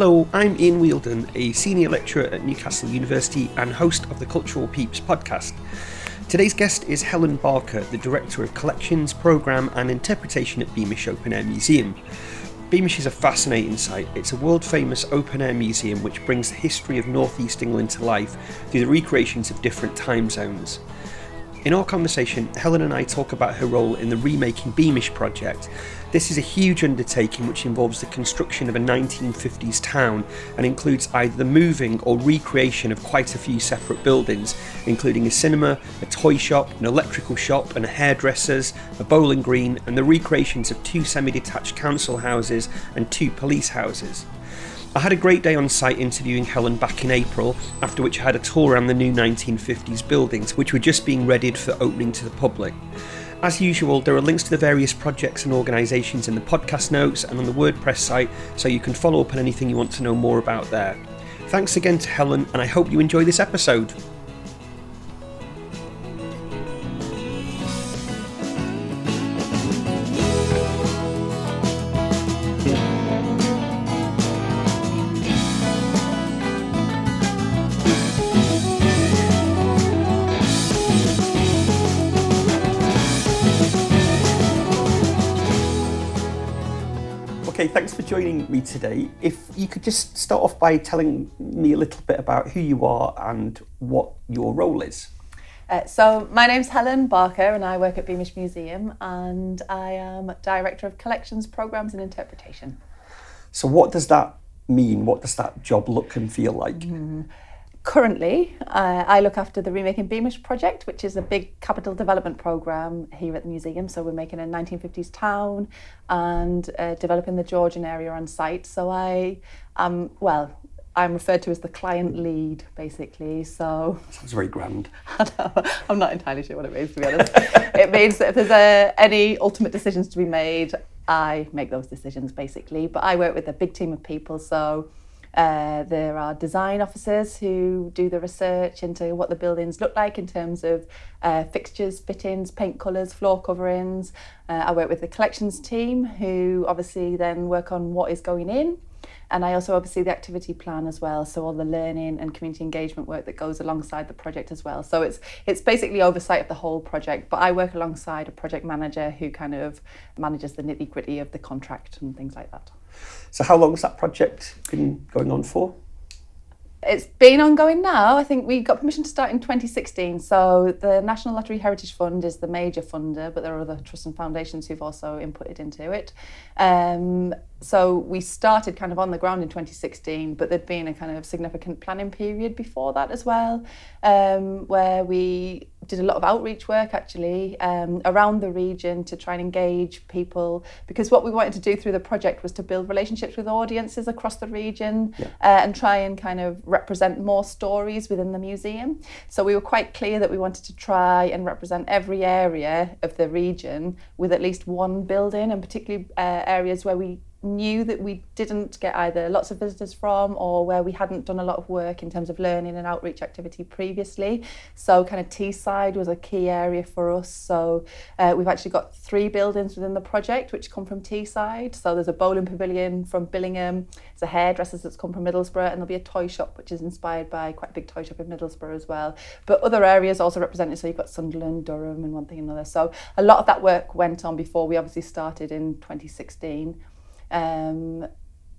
Hello, I'm Ian Wheeldon, a senior lecturer at Newcastle University and host of the Cultural Peeps podcast. Today's guest is Helen Barker, the Director of Collections, Programme and Interpretation at Beamish Open Air Museum. Beamish is a fascinating site. It's a world famous open air museum which brings the history of North East England to life through the recreations of different time zones. In our conversation, Helen and I talk about her role in the Remaking Beamish project. This is a huge undertaking which involves the construction of a 1950s town and includes either the moving or recreation of quite a few separate buildings, including a cinema, a toy shop, an electrical shop, and a hairdresser's, a bowling green, and the recreations of two semi detached council houses and two police houses. I had a great day on site interviewing Helen back in April, after which I had a tour around the new 1950s buildings, which were just being readied for opening to the public. As usual, there are links to the various projects and organisations in the podcast notes and on the WordPress site, so you can follow up on anything you want to know more about there. Thanks again to Helen, and I hope you enjoy this episode. Okay, thanks for joining me today. If you could just start off by telling me a little bit about who you are and what your role is. Uh, so my name's Helen Barker and I work at Beamish Museum and I am Director of Collections, Programmes and Interpretation. So, what does that mean? What does that job look and feel like? Currently, uh, I look after the Remaking Beamish project, which is a big capital development programme here at the museum. So we're making a 1950s town and uh, developing the Georgian area on site. So I am, well, I'm referred to as the client lead, basically. So Sounds very grand. I'm not entirely sure what it means, to be honest. it means that if there's uh, any ultimate decisions to be made, I make those decisions, basically. But I work with a big team of people, so uh, there are design officers who do the research into what the buildings look like in terms of uh, fixtures, fittings, paint colours, floor coverings. Uh, I work with the collections team who obviously then work on what is going in. And I also oversee the activity plan as well, so all the learning and community engagement work that goes alongside the project as well. So it's it's basically oversight of the whole project, but I work alongside a project manager who kind of manages the nitty gritty of the contract and things like that. So, how long has that project been going on for? It's been ongoing now. I think we got permission to start in 2016. So the National Lottery Heritage Fund is the major funder, but there are other trusts and foundations who've also inputted into it. Um, so we started kind of on the ground in 2016, but there'd been a kind of significant planning period before that as well, um, where we did a lot of outreach work actually um, around the region to try and engage people because what we wanted to do through the project was to build relationships with audiences across the region Yeah. uh, and try and kind of represent more stories within the museum. So we were quite clear that we wanted to try and represent every area of the region with at least one building, and particularly uh, areas where we knew that we didn't get either lots of visitors from or where we hadn't done a lot of work in terms of learning and outreach activity previously. So, kind of Teesside was a key area for us. So, uh, we've actually got three buildings within the project which come from Teesside. So, there's a bowling pavilion from Billingham, there's a hairdresser's that's come from Middlesbrough, and there'll be a toy shop which is inspired by quite a big toy shop in Middlesbrough as well. But other areas also represented. So, you've got Sunderland, Durham, and one thing and another. So, a lot of that work went on before we obviously started in 2016. Um,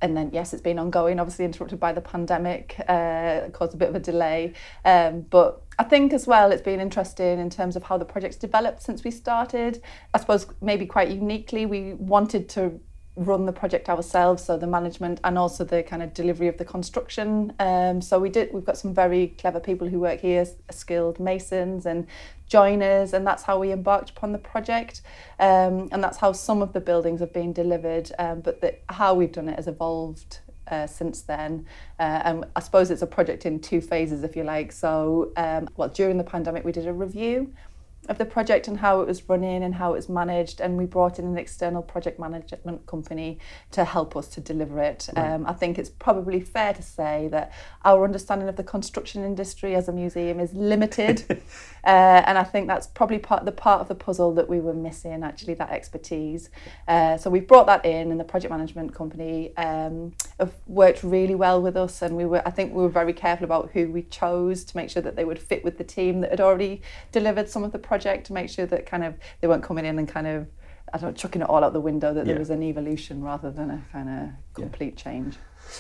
and then yes, it's been ongoing. Obviously interrupted by the pandemic, uh, caused a bit of a delay. Um, but I think as well, it's been interesting in terms of how the project's developed since we started. I suppose maybe quite uniquely, we wanted to run the project ourselves, so the management and also the kind of delivery of the construction. Um, so we did. We've got some very clever people who work here, skilled masons and joiners, and that's how we embarked upon the project. Um, and that's how some of the buildings have been delivered. Um, but the, how we've done it has evolved uh, since then. Uh, and I suppose it's a project in two phases, if you like. So, um, well, during the pandemic, we did a review of the project and how it was running and how it was managed and we brought in an external project management company to help us to deliver it. Right. Um, I think it's probably fair to say that our understanding of the construction industry as a museum is limited uh, and I think that's probably part the part of the puzzle that we were missing actually that expertise. Uh, so we've brought that in and the project management company um, have worked really well with us and we were I think we were very careful about who we chose to make sure that they would fit with the team that had already delivered some of the project to make sure that kind of they weren't coming in and kind of I don't know, chucking it all out the window that yeah. there was an evolution rather than a kind of complete yeah. change.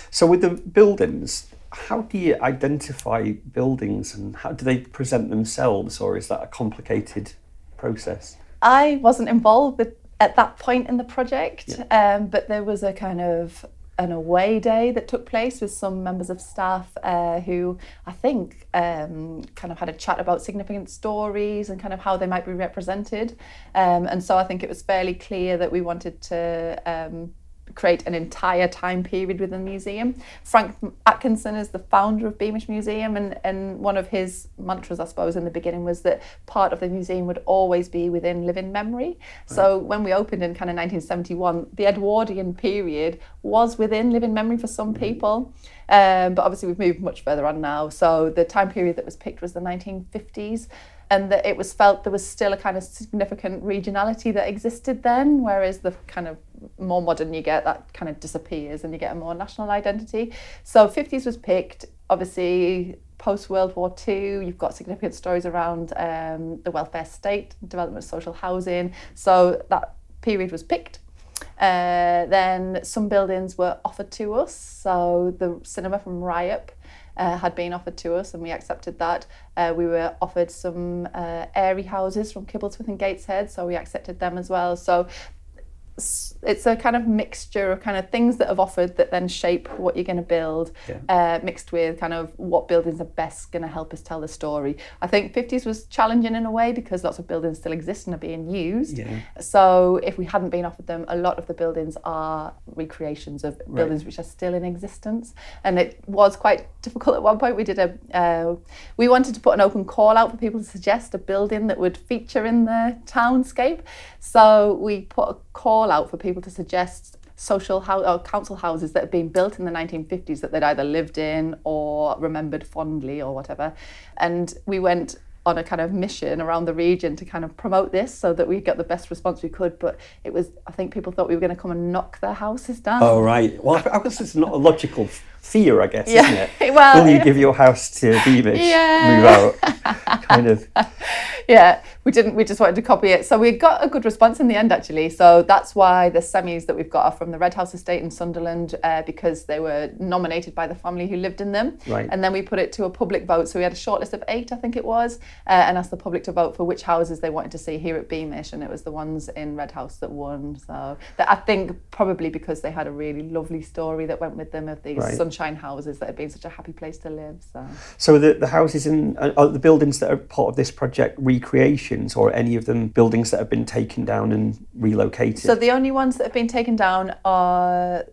So with the buildings, how do you identify buildings and how do they present themselves or is that a complicated process? I wasn't involved at that point in the project, yeah. um, but there was a kind of an away day that took place with some members of staff uh, who I think um, kind of had a chat about significant stories and kind of how they might be represented. Um, and so I think it was fairly clear that we wanted to um, create an entire time period within the museum. Frank Atkinson is the founder of Beamish Museum, and, and one of his mantras, I suppose, in the beginning was that part of the museum would always be within living memory. Right. So when we opened in kind of 1971, the Edwardian period was within living memory for some mm-hmm. people. Um, but obviously, we've moved much further on now. So the time period that was picked was the 1950s and that it was felt there was still a kind of significant regionality that existed then, whereas the kind of more modern you get, that kind of disappears and you get a more national identity. So 50s was picked, obviously post World War II, you've got significant stories around um, the welfare state, development of social housing. So that period was picked. Uh, then some buildings were offered to us. So the cinema from Ryhope uh, had been offered to us and we accepted that. Uh, we were offered some uh, Airey houses from Kibblesworth and Gateshead, so we accepted them as well. So it's a kind of mixture of kind of things that have offered that then shape what you're going to build, yeah. uh, mixed with kind of what buildings are best going to help us tell the story. I think 50s was challenging in a way because lots of buildings still exist and are being used. Yeah. So if we hadn't been offered them, a lot of the buildings are recreations of right. buildings which are still in existence, and it was quite difficult at one point. We did a uh, we wanted to put an open call out for people to suggest a building that would feature in the townscape. So we put a call out for people to suggest social or uh, council houses that have been built in the 1950s that they'd either lived in or remembered fondly or whatever. And we went on a kind of mission around the region to kind of promote this so that we got the best response we could. But it was, I think people thought we were going to come and knock their houses down. Oh, right. Well, I guess it's not a logical fear, I guess, yeah. isn't it? well, Will you give your house to Beamish, yeah. move out? kind of. Yeah, we didn't. We just wanted to copy it. So we got a good response in the end, actually. So that's why the semis that we've got are from the Red House Estate in Sunderland uh, because they were nominated by the family who lived in them. Right. And then we put it to a public vote. So we had a short list of eight, I think it was, uh, and asked the public to vote for which houses they wanted to see here at Beamish, and it was the ones in Red House that won. So that I think probably because they had a really lovely story that went with them of these right. Sunshine houses that had been such a happy place to live. So. So the the houses in uh, the buildings that are part of this project recreations or any of them buildings that have been taken down and relocated? So the only ones that have been taken down are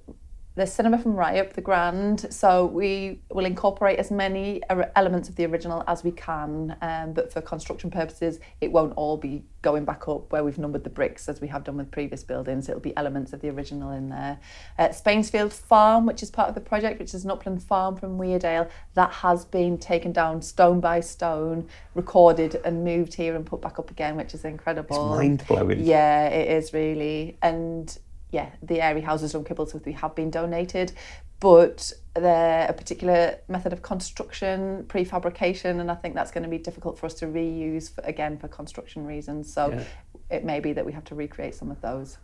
the cinema from Ryhope the Grand. So we will incorporate as many elements of the original as we can, um, but for construction purposes, it won't all be going back up where we've numbered the bricks as we have done with previous buildings. It'll be elements of the original in there. Uh, Spainsfield Farm, which is part of the project, which is an upland farm from Weardale, that has been taken down stone by stone, recorded and moved here and put back up again, which is incredible. It's mind blowing. Yeah, it is really. And yeah, the Airey houses on Kibblesworth we have been donated, but they're a particular method of construction, prefabrication, and I think that's going to be difficult for us to reuse for, again for construction reasons. So yeah. it may be that we have to recreate some of those.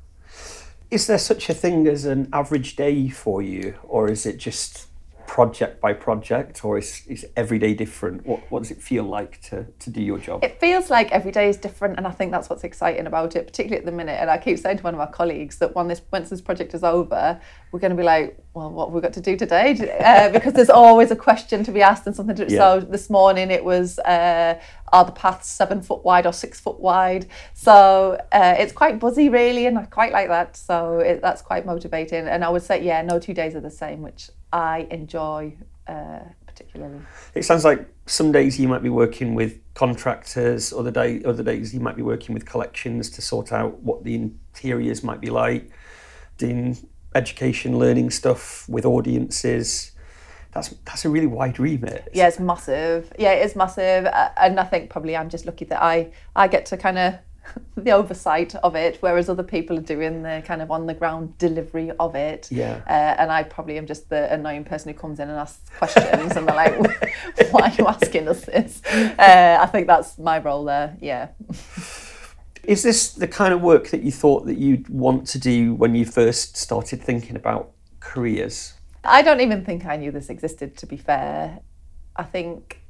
Is there such a thing as an average day for you, or is it just project by project or is, is every day different? What, what does it feel like to, to do your job? It feels like every day is different and I think that's what's exciting about it, particularly at the minute. And I keep saying to one of our colleagues that when this, once this project is over, we're going to be like, well, what have we got to do today? Uh, because there's always a question to be asked and something to yeah. So this morning it was, uh, are the paths seven foot wide or six foot wide? So uh, it's quite buzzy really and I quite like that. So it, that's quite motivating. And I would say, yeah, no two days are the same, which I enjoy uh, particularly. It sounds like some days you might be working with contractors, other day other days you might be working with collections to sort out what the interiors might be like, doing education, learning stuff with audiences. That's that's a really wide remit. Yeah, it's massive. Yeah, it is massive, and I think probably I'm just lucky that I I get to kind of the oversight of it, whereas other people are doing the kind of on the ground delivery of it. Yeah. Uh, and I probably am just the annoying person who comes in and asks questions, and they're like, "Why are you asking us this?" Uh, I think that's my role there. Yeah. Is this the kind of work that you thought that you'd want to do when you first started thinking about careers? I don't even think I knew this existed. To be fair, I think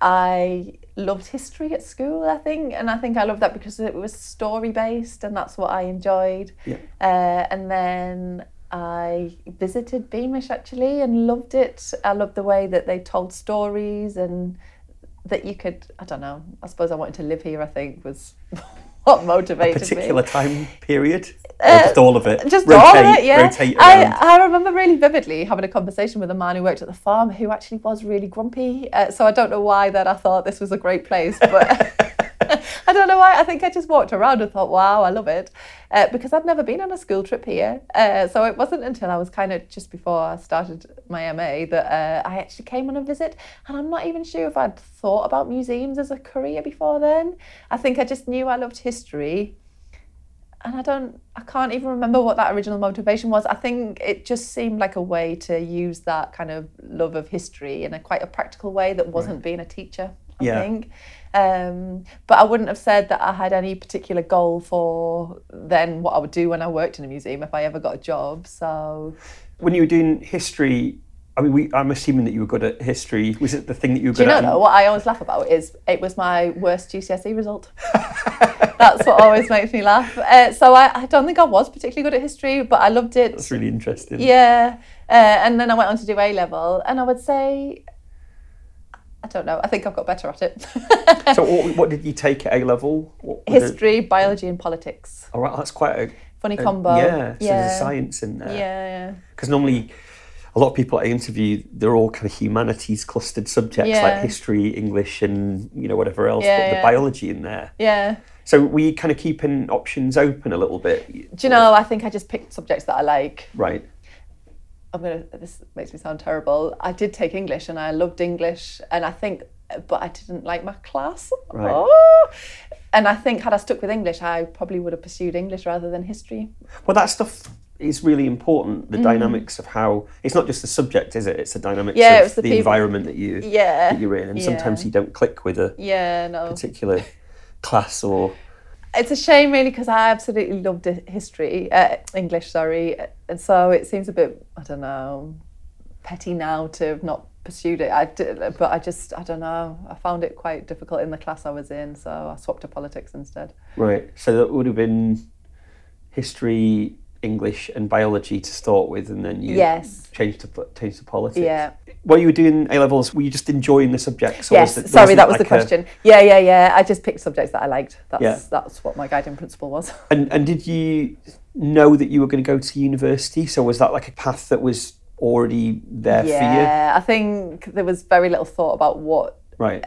I loved history at school, I think, and I think I loved that because it was story based, and that's what I enjoyed. Yeah. Uh, and then I visited Beamish actually and loved it. I loved the way that they told stories and that you could. I don't know. I suppose I wanted to live here. I think was what motivated Particular me. time period? Uh, just all of it? Just rotate, all of it, yeah. Rotate I. I remember really vividly having a conversation with a man who worked at the farm who actually was really grumpy. Uh, so I don't know why that I thought this was a great place, but I don't know why. I think I just walked around and thought, wow, I love it. Uh, because I'd never been on a school trip here. Uh, so it wasn't until I was kind of just before I started my MA that uh, I actually came on a visit. And I'm not even sure if I'd thought about museums as a career before then. I think I just knew I loved history and I don't, I can't even remember what that original motivation was. I think it just seemed like a way to use that kind of love of history in a quite a practical way that wasn't being a teacher. I Yeah. think, um, but I wouldn't have said that I had any particular goal for then what I would do when I worked in a museum if I ever got a job. So when you were doing history, I mean, we, I'm assuming that you were good at history. Was it the thing that you were good you know at? though, what I always laugh about is it was my worst GCSE result. That's what always makes me laugh. Uh, so I, I don't think I was particularly good at history, but I loved it. That's really interesting. Yeah. Uh, and then I went on to do A level, and I would say, I don't know, I think I've got better at it. So what, what did you take at A level? What were the- History, biology, and politics. All right, that's quite a, Funny a- combo. Yeah, so yeah. there's a science in there. Yeah, Because normally, a lot of people I interview, they're all kind of humanities clustered subjects like history, English, and you know whatever else. Yeah, but the biology in there. yeah. So we kind of keeping options open a little bit? Do you know, I think I just picked subjects that I like. Right. I'm gonna. This makes me sound terrible. I did take English, and I loved English, and I think, but I didn't like my class. Right. Oh. And I think had I stuck with English, I probably would have pursued English rather than history. Well, that stuff is really important. Mm. The dynamics of how it's not just the subject, is it? It's the dynamics Yeah, of the the, environment that you Yeah. that you're in, and sometimes you don't click with a Yeah, no. particular class or It's a shame, really, because I absolutely loved history, uh, English, sorry, and so it seems a bit, I don't know, petty now to have not pursued it. I did, but I just, I don't know, I found it quite difficult in the class I was in, so I swapped to politics instead. right. So that would have been history, English, and biology to start with, and then you Yes. changed to changed to politics. Yeah. While you were doing A levels, were you just enjoying the subjects? Yes, it- sorry, that was the like a- question. Yeah, yeah, yeah. I just picked subjects that I liked. That's Yeah. that's what my guiding principle was. And and did you know that you were going to go to university? So was that like a path that was already there yeah, for you? Yeah, I think there was very little thought about what? Right.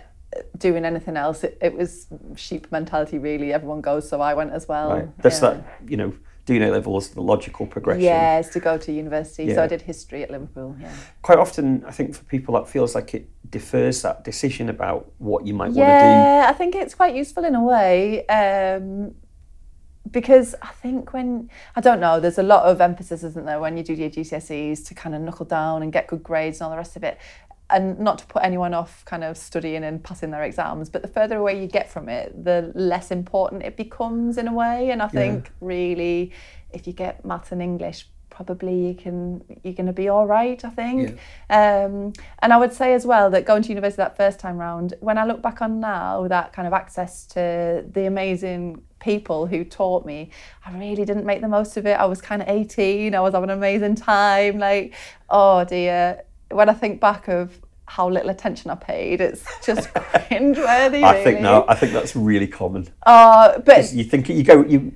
doing anything else. It, it was sheep mentality, really. Everyone goes, so I went as well. Right. That's yeah. that, you know, doing A levels, the logical progression. Yes, to go to university. So I did history at Liverpool. Yeah. Quite often, I think for people, that feels like it defers that decision about what you might want to do. Yeah, I think it's quite useful in a way. Um, because I think when I don't know, there's a lot of emphasis, isn't there, when you do your GCSEs to kind of knuckle down and get good grades and all the rest of it. And not to put anyone off kind of studying and passing their exams, but the further away you get from it, the less important it becomes in a way. And I think really, if you get maths and English, probably you can you're going to be all right. I think. Um, and I would say as well that going to university that first time round, when I look back on now, that kind of access to the amazing people who taught me, I really didn't make the most of it. I was kind of 18, I was having an amazing time. Like, oh dear, when I think back of how little attention I paid, it's just cringeworthy. I think really. no, I think that's really common. Uh, but You think you go, you.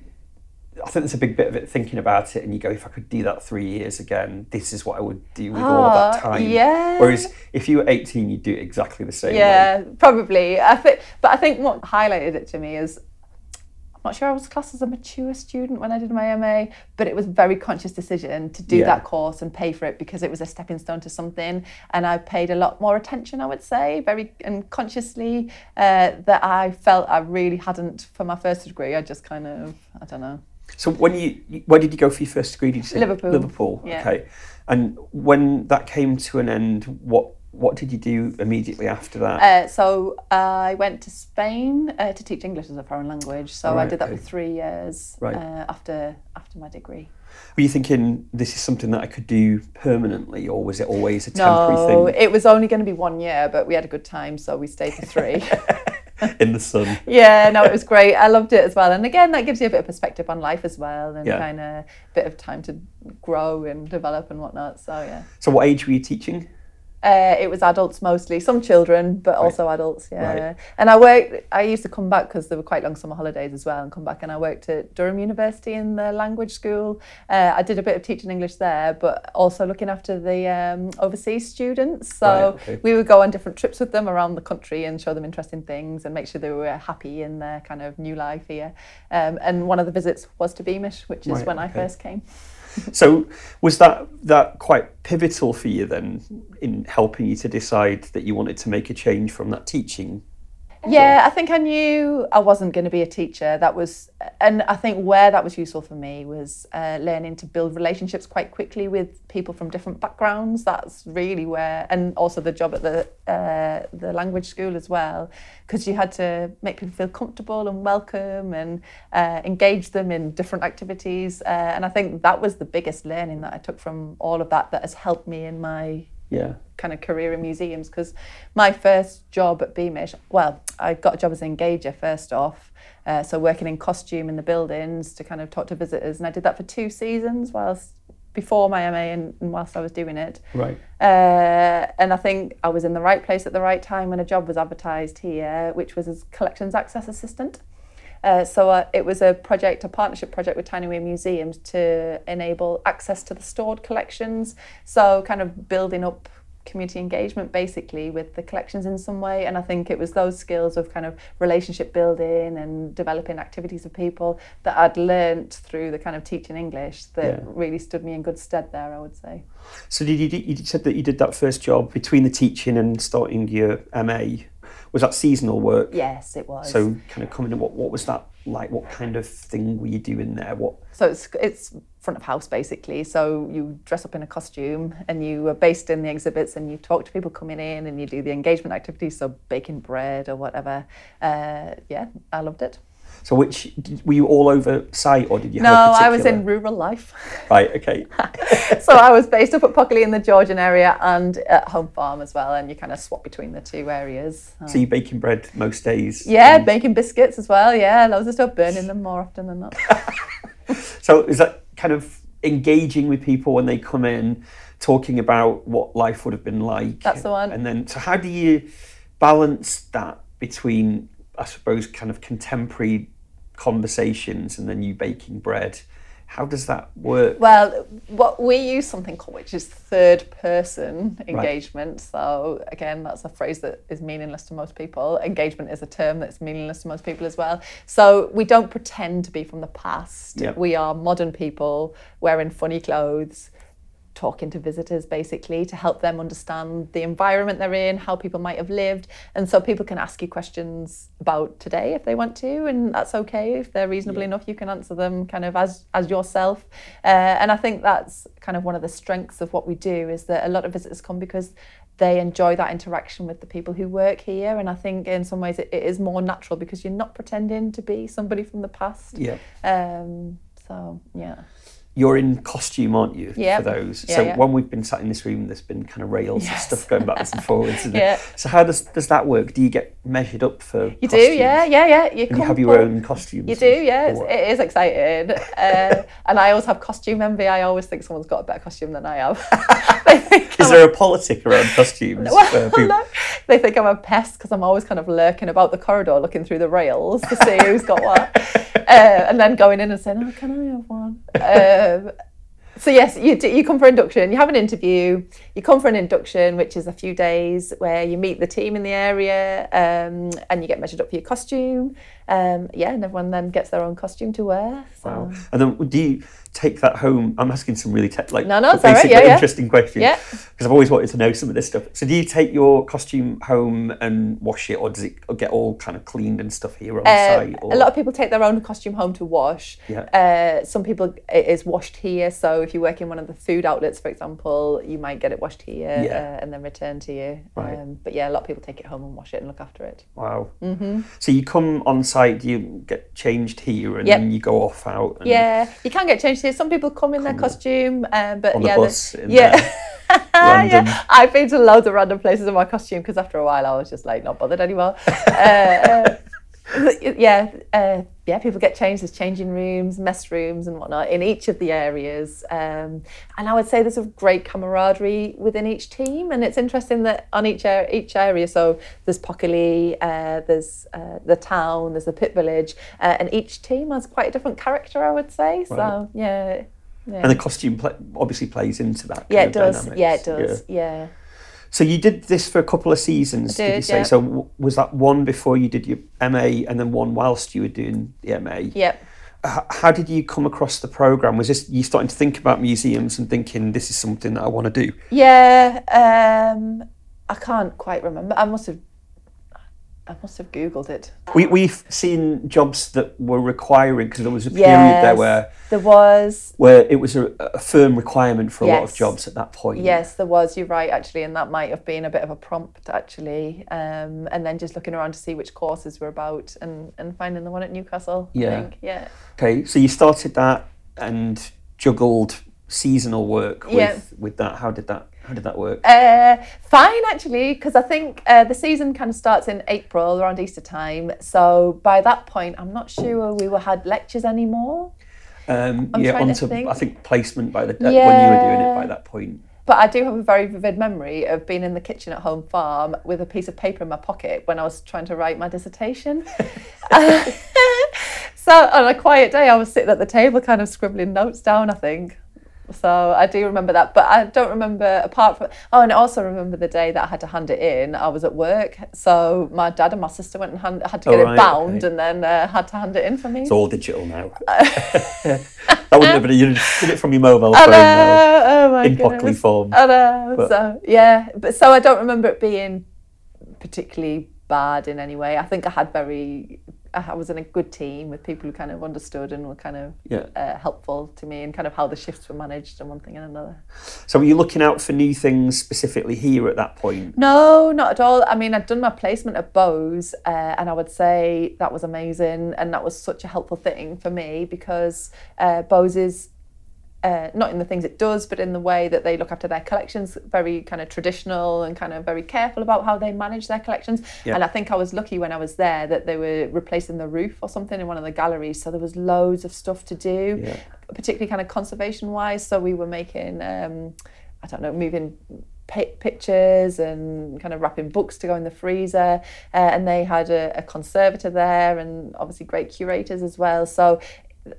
I think there's a big bit of it thinking about it, and you go, if I could do that three years again, this is what I would do with all of that Oh, time. yeah. Whereas if you were 18, you'd do it exactly the same way. Yeah, probably. I think, but I think what highlighted it to me is not sure I was classed as a mature student when I did my MA, but it was a very conscious decision to do Yeah. that course and pay for it because it was a stepping stone to something, and I paid a lot more attention. I would say very and consciously uh, that I felt I really hadn't for my first degree. I just kind of I don't know. So when you, where did you go for your first degree? Did you say Liverpool. Liverpool. Yeah. Okay. And when that came to an end, what what did you do immediately after that? Uh, so I went to Spain uh, to teach English as a foreign language. So I did that okay. for three years Right. uh, after after my degree. Were you thinking this is something that I could do permanently, or was it always a temporary No, thing it was only going to be one year, but we had a good time, so we stayed for three. in the sun? yeah, no, it was great. I loved it as well. And again, that gives you a bit of perspective on life as well, and Yeah. kind of a bit of time to grow and develop and whatnot. So yeah. So what age were you teaching? Uh, it was adults mostly, some children, but also adults. Yeah, Right. and I worked. I used to come back because there were quite long summer holidays as well, and come back. And I worked at Durham University in the language school. Uh, I did a bit of teaching English there, but also looking after the um, overseas students. So Right, okay. we would go on different trips with them around the country and show them interesting things and make sure they were happy in their kind of new life here. Um, and one of the visits was to Beamish, which is Right, when I first came. So was that that quite pivotal for you then in helping you to decide that you wanted to make a change from that teaching? Yeah, I think I knew I wasn't going to be a teacher. That was, and I think where that was useful for me was uh, learning to build relationships quite quickly with people from different backgrounds. That's really where, and also the job at the uh, the language school as well, because you had to make people feel comfortable and welcome and uh, engage them in different activities. Uh, and I think that was the biggest learning that I took from all of that. That has helped me in my Yeah. kind of career in museums because my first job at Beamish, well, I got a job as an engager first off, uh, so working in costume in the buildings to kind of talk to visitors, and I did that for two seasons whilst before my MA and, and whilst I was doing it. Right. Uh, and I think I was in the right place at the right time when a job was advertised here, which was as collections access assistant. Uh, so uh, it was a project, a partnership project with Tyne and Wear Museums to enable access to the stored collections. So kind of building up community engagement basically with the collections in some way. And I think it was those skills of kind of relationship building and developing activities with people that I'd learnt through the kind of teaching English that Yeah. really stood me in good stead there, I would say. So did you, you said that you did that first job between the teaching and starting your MA? Was that seasonal work? Yes, it was. So kind of coming in, what what was that like? What kind of thing were you doing there? What So it's it's front of house basically. So you dress up in a costume and you are based in the exhibits and you talk to people coming in and you do the engagement activities. So baking bread or whatever. Uh, yeah, I loved it. So which were you all over site or did you? No, have a I was in rural life. Right. Okay. so I was based up at Pockerley in the Georgian area and at Home Farm as well. And you kind of swap between the two areas. So you're baking bread most days. yeah, baking biscuits as well. Yeah, loads of stuff, burning them more often than not. So is that kind of engaging with people when they come in, talking about what life would have been like? That's the one. And then, so how do you balance that between, I suppose, kind of contemporary conversations and then you baking bread? How does that work? Well, what we use something called which is third person engagement. So again, that's a phrase that is meaningless to most people. Engagement is a term that's meaningless to most people as well. So we don't pretend to be from the past. Yep. We are modern people wearing funny clothes, talking to visitors basically to help them understand the environment they're in, how people might have lived. And so people can ask you questions about today if they want to, and that's okay. If they're reasonable enough, you can answer them kind of as, as yourself. Uh, and I think that's kind of one of the strengths of what we do is that a lot of visitors come because they enjoy that interaction with the people who work here. And I think in some ways it, it is more natural because you're not pretending to be somebody from the past. Yeah. Um, so, yeah. You're in costume, aren't you? Yep. For those. Yeah, so yeah. when we've been sat in this room, there's been kind of rails and stuff going backwards and forwards. Yeah. it? So how does does that work? Do you get measured up for? You do, yeah, yeah, yeah. You, And you have your own costumes. You do, yeah. It's, what? exciting. Uh, and I always have costume envy. I always think someone's got a better costume than I have. they think Is I'm there a politic around costumes? Well, no. They think I'm a pest because I'm always kind of lurking about the corridor looking through the rails to see who's got what. Uh, and then going in and saying, oh, can I have one? Um, so yes, you, do, you come for induction, you have an interview, you come for an induction, which is a few days where you meet the team in the area um, and you get measured up for your costume. Um, yeah, and everyone then gets their own costume to wear. So. Wow. And then do you take that home? I'm asking some really te- like No, no, basic right, yeah, yeah. interesting questions. Yeah. Because I've always wanted to know some of this stuff. So do you take your costume home and wash it, or does it get all kind of cleaned and stuff here on Uh, site? Or? a lot of people take their own costume home to wash. Yeah. Uh, some people it is washed here. So if you work in one of the food outlets, for example, you might get it washed here Yeah. uh, and then returned to you. Right. Um, but yeah, a lot of people take it home and wash it and look after it. Wow. Mm-hmm. So you come on site, do you get changed here, and Yep. then you go off out? And Yeah, you can get changed here. Some people come in their costume, um, but the yeah, bus in yeah. yeah, I've been to loads of random places in my costume because after a while I was just like not bothered anymore. uh, uh, yeah, uh, yeah. People get changed. There's changing rooms, mess rooms, and whatnot in each of the areas. Um, and I would say there's a great camaraderie within each team, and it's interesting that on each area, each area. So there's Pockerley, uh, there's uh, the town, there's the pit village, uh, and each team has quite a different character. I would say. So Right. yeah. Yeah. And the costume pla obviously plays into that. yeah, it does. dynamics. Yeah, it does. Yeah. So you did this for a couple of seasons, I did, you say? So w- was that one before you did your MA, and then one whilst you were doing the MA? Yep. H- how did you come across the program? Was this you starting to think about museums and thinking this is something that I want to do? Yeah, um, I can't quite remember. I must have, I must have googled it. We we've seen jobs that were requiring because there was a period there where there was. where it was a, a firm requirement for a lot of jobs at that point. Yes, there was. You're right, actually, and that might have been a bit of a prompt, actually. Um, and then just looking around to see which courses were about, and and finding the one at Newcastle. Yeah. I think. Yeah. Okay, so you started that and juggled seasonal work with Yeah. with that. How did that how did that work? Uh, fine, actually, because I think uh, the season kind of starts in April around Easter time. So by that point, I'm not sure we were had lectures anymore. Um, I'm yeah, onto think. I think placement by the uh, when you were doing it by that point. But I do have a very vivid memory of being in the kitchen at home farm with a piece of paper in my pocket when I was trying to write my dissertation. so on a quiet day, I was sitting at the table, kind of scribbling notes down. I think. So I do remember that, but I don't remember apart from. Oh, and I also remember the day that I had to hand it in. I was at work, so my dad and my sister went and hand, had to Oh, get right, it bound, okay. and then uh, had to hand it in for me. It's all digital now. that wouldn't have been. You did it from your mobile phone now. oh my in Pockerley form. I know. But- so yeah, but so I don't remember it being particularly bad in any way. I think I had very, I was in a good team with people who kind of understood and were kind of Yeah. uh, helpful to me and kind of how the shifts were managed and one thing and another. So were you looking out for new things specifically here at that point? No, not at all. I mean, I'd done my placement at Bowes, uh, and I would say that was amazing, and that was such a helpful thing for me because uh, Bowes is. Uh, not in the things it does, but in the way that they look after their collections, very kind of traditional and kind of very careful about how they manage their collections. Yeah. And I think I was lucky when I was there that they were replacing the roof or something in one of the galleries, so there was loads of stuff to do Yeah. particularly kind of conservation wise. So we were making, um, I don't know, moving pictures and kind of wrapping books to go in the freezer. Uh, and they had a, a conservator there and obviously great curators as well. So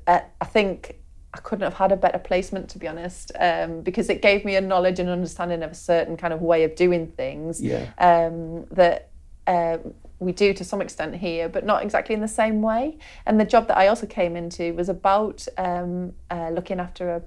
uh, I think. I couldn't have had a better placement, to be honest, um, because it gave me a knowledge and understanding of a certain kind of way of doing things Yeah. um, that uh, we do to some extent here, but not exactly in the same way. And the job that I also came into was about um, uh, looking after a.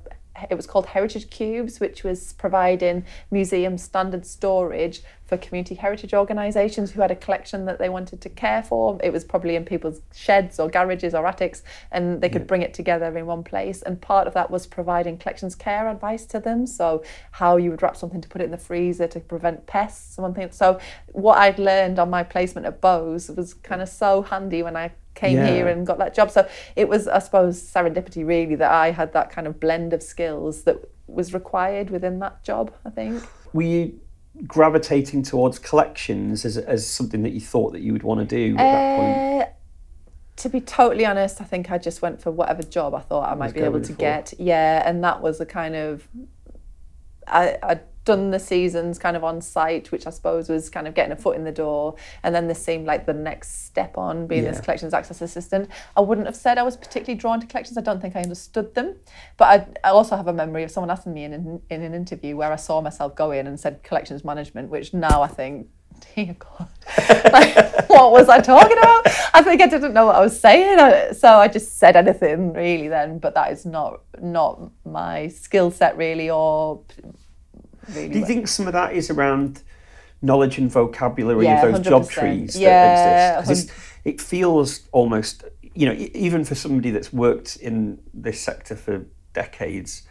It was called Heritage Cubes, which was providing museum standard storage for community heritage organisations who had a collection that they wanted to care for. It was probably in people's sheds or garages or attics, and they could bring it together in one place. And part of that was providing collections care advice to them. So, how you would wrap something to put it in the freezer to prevent pests and one thing. So, what I'd learned on my placement at Bowes was kind of so handy when I came Yeah. here and got that job. So it was, I suppose, serendipity really that I had that kind of blend of skills that was required within that job. I think. Were you gravitating towards collections as, as something that you thought that you would want to do at that point? Uh, to be totally honest, I think I just went for whatever job I thought I might be able to for. get. Yeah, and that was a kind of I, I'd done the seasons kind of on site, which I suppose was kind of getting a foot in the door. And then this seemed like the next step on being this collections access assistant. I wouldn't have said I was particularly drawn to collections. I don't think I understood them. But I, I also have a memory of someone asking me in, an in an interview where I saw myself go in and said collections management, which now I think, dear God, like, what was I talking about? I think I didn't know what I was saying. So I just said anything really then, but that is not not my skill set really or really Do you think some of that is around knowledge and vocabulary Yeah, of those job 100%. trees Yeah, that exist? it feels almost, you know, even for somebody that's worked in this sector for decades,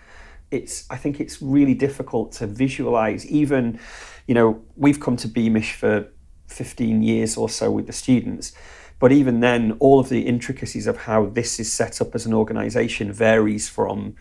it's I think it's really difficult to visualize. Even, you know, we've come to Beamish for 15 years or so with the students. But even then, all of the intricacies of how this is set up as an organisation varies from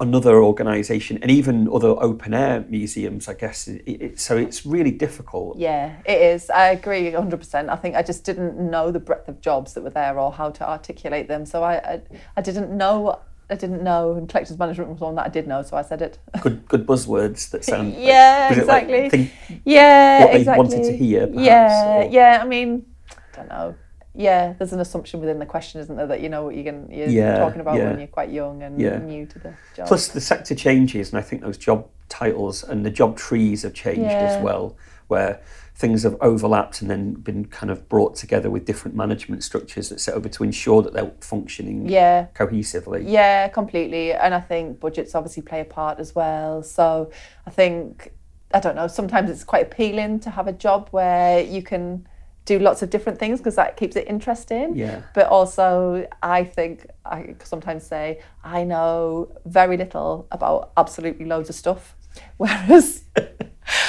another organisation and even other open air museums, I guess. It, it, so it's really difficult. Yeah, it is. I agree 100%. I think I just didn't know the breadth of jobs that were there or how to articulate them. So I, I, I didn't know. I didn't know, and collections management was one that I did know, so I said it. Good, good buzzwords that sound. Yeah, like exactly. think- Yeah, what they wanted to hear, perhaps, yeah, or- yeah. I mean, I don't know. Yeah, there's an assumption within the question, isn't there, that you know what you're, going, you're Yeah, talking about yeah. when you're quite young and Yeah. new to the job. Plus, the sector changes, and I think those job titles and the job trees have changed as well, where things have overlapped and then been kind of brought together with different management structures that set over to ensure that they're functioning yeah, cohesively. Yeah, completely. And I think budgets obviously play a part as well. So I think, I don't know, sometimes it's quite appealing to have a job where you can do lots of different things because that keeps it interesting. Yeah. But also, I think I sometimes say, I know very little about absolutely loads of stuff. Whereas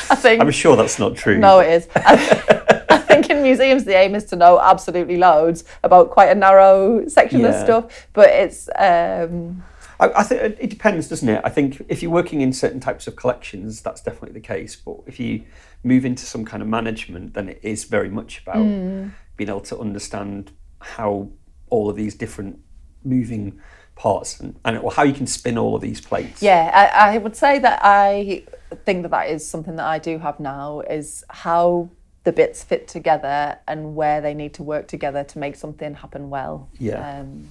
I think. I'm sure that's not true. No, it is. I, I think in museums the aim is to know absolutely loads about quite a narrow section of Yeah. stuff. But it's um, I, I think it- depends, doesn't it? I think if you're working in certain types of collections, that's definitely the case. But if you move into some kind of management, then it is very much about Mm. being able to understand how all of these different moving parts and, and or how you can spin all of these plates. yeah, I, I would say that I think that that is something that I do have now is how the bits fit together and where they need to work together to make something happen well. Yeah. Um,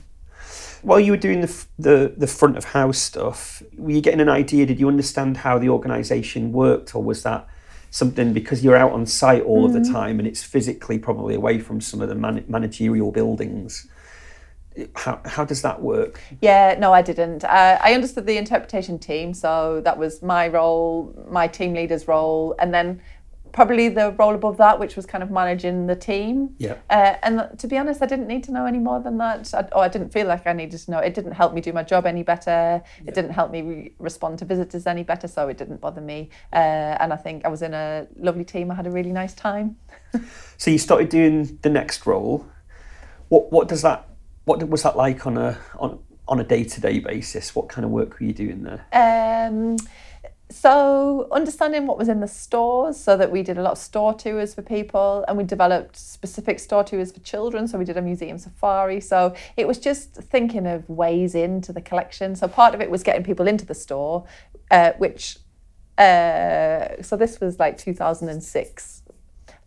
While you were doing the, the the front of house stuff, were you getting an idea? Did you understand how the organisation worked, or was that something because you're out on site all of Mm. the time and it's physically probably away from some of the man- managerial buildings? How how does that work? Yeah, no, I didn't. Uh, I understood the interpretation team, so that was my role, my team leader's role, and then probably the role above that, which was kind of managing the team. Yeah. Uh, and to be honest, I didn't need to know any more than that. I, or I didn't feel like I needed to know. It didn't help me do my job any better. It didn't help me re- respond to visitors any better, so it didn't bother me. Uh, and I think I was in a lovely team. I had a really nice time. So you started doing the next role. What what does that what was that like on a on on a day to day basis? What kind of work were you doing there? Um, so understanding what was in the stores, so that we did a lot of store tours for people, and we developed specific store tours for children. So we did a museum safari. So it was just thinking of ways into the collection. So part of it was getting people into the store, uh, which uh, so this was like 2006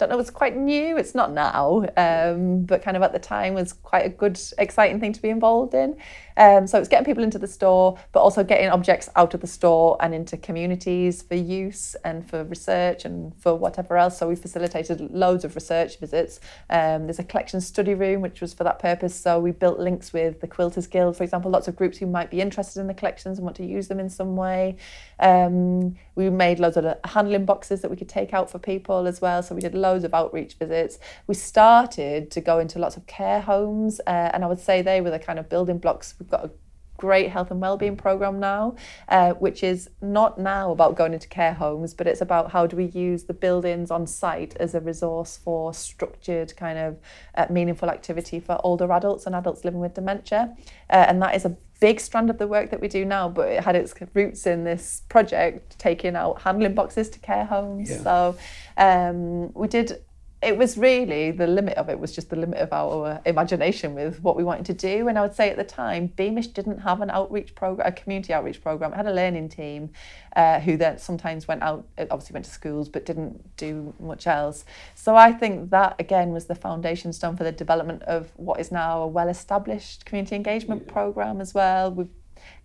I don't know, it's quite new. It's not now, um, but kind of at the time was quite a good, exciting thing to be involved in. Um, so it's getting people into the store, but also getting objects out of the store and into communities for use and for research and for whatever else. So we facilitated loads of research visits. Um, there's a collection study room, which was for that purpose. So we built links with the Quilters Guild, for example, lots of groups who might be interested in the collections and want to use them in some way. Um, we made loads of handling boxes that we could take out for people as well. So we did loads of outreach visits. We started to go into lots of care homes, uh, and I would say they were the kind of building blocks. We've got a great health and wellbeing program now, uh, which is not now about going into care homes, but it's about how do we use the buildings on site as a resource for structured kind of uh, meaningful activity for older adults and adults living with dementia, uh, and that is a big strand of the work that we do now, but it had its roots in this project taking out handling boxes to care homes. Yeah. So um, we did it was really the limit of it was just the limit of our imagination with what we wanted to do. And I would say at the time, Beamish didn't have an outreach program, a community outreach program. It had a learning team uh, who then sometimes went out, obviously went to schools, but didn't do much else. So I think that again was the foundation stone for the development of what is now a well-established community engagement yeah. program as well. We've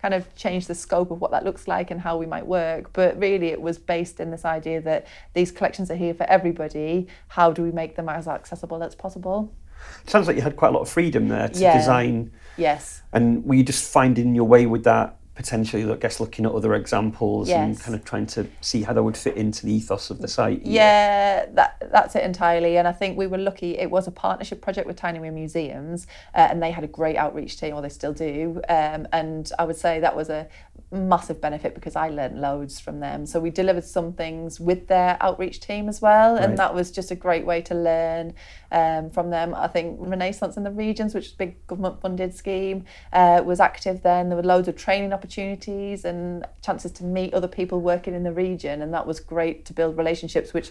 kind of change the scope of what that looks like and how we might work. But really, it was based in this idea that these collections are here for everybody. How do we make them as accessible as possible? It sounds like you had quite a lot of freedom there to yeah. design. Yes. And were you just finding your way with that potentially, I guess, looking at other examples yes. and kind of trying to see how they would fit into the ethos of the site. Yeah, that that's it entirely. And I think we were lucky. It was a partnership project with Tyne and Wear Museums, uh, and they had a great outreach team, or they still do. Um, and I would say that was a massive benefit because I learned loads from them. So we delivered some things with their outreach team as well, right. and that was just a great way to learn um, from them. I think Renaissance in the Regions, which is a big government funded scheme, uh, was active then. There were loads of training opportunities and chances to meet other people working in the region, and that was great to build relationships, which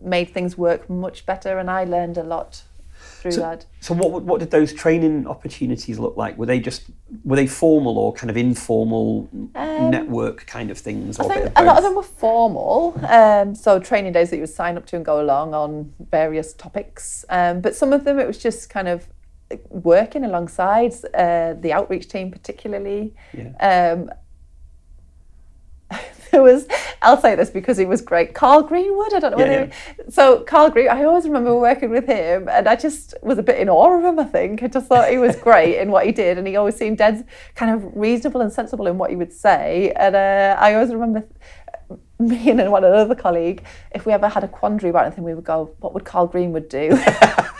made things work much better. And I learned a lot through so, that. So what what did those training opportunities look like? Were they just were they formal or kind of informal um, network kind of things? I think a, a lot of them were formal. Um, so training days that you would sign up to and go along on various topics. Um, but some of them it was just kind of working alongside uh, the outreach team particularly. Yeah. There was I'll say this because he was great. Carl Greenwood, I don't know yeah, whether yeah. so Carl Green I always remember working with him and I just was a bit in awe of him, I think. I just thought he was great in what he did and he always seemed dead kind of reasonable and sensible in what he would say. And uh, I always remember me and one other colleague, if we ever had a quandary about anything, we would go, What would Carl Greenwood do?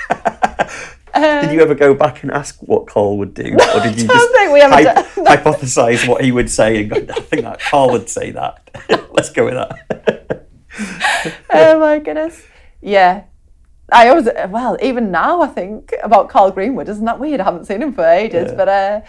did you ever go back and ask what Carl would do, or did you just hy- hypothesize what he would say and go, "I think that Carl would say that"? Let's go with that. oh my goodness! Yeah, I always well even now I think about Carl Greenwood. Isn't that weird? I haven't seen him for ages, yeah. but uh,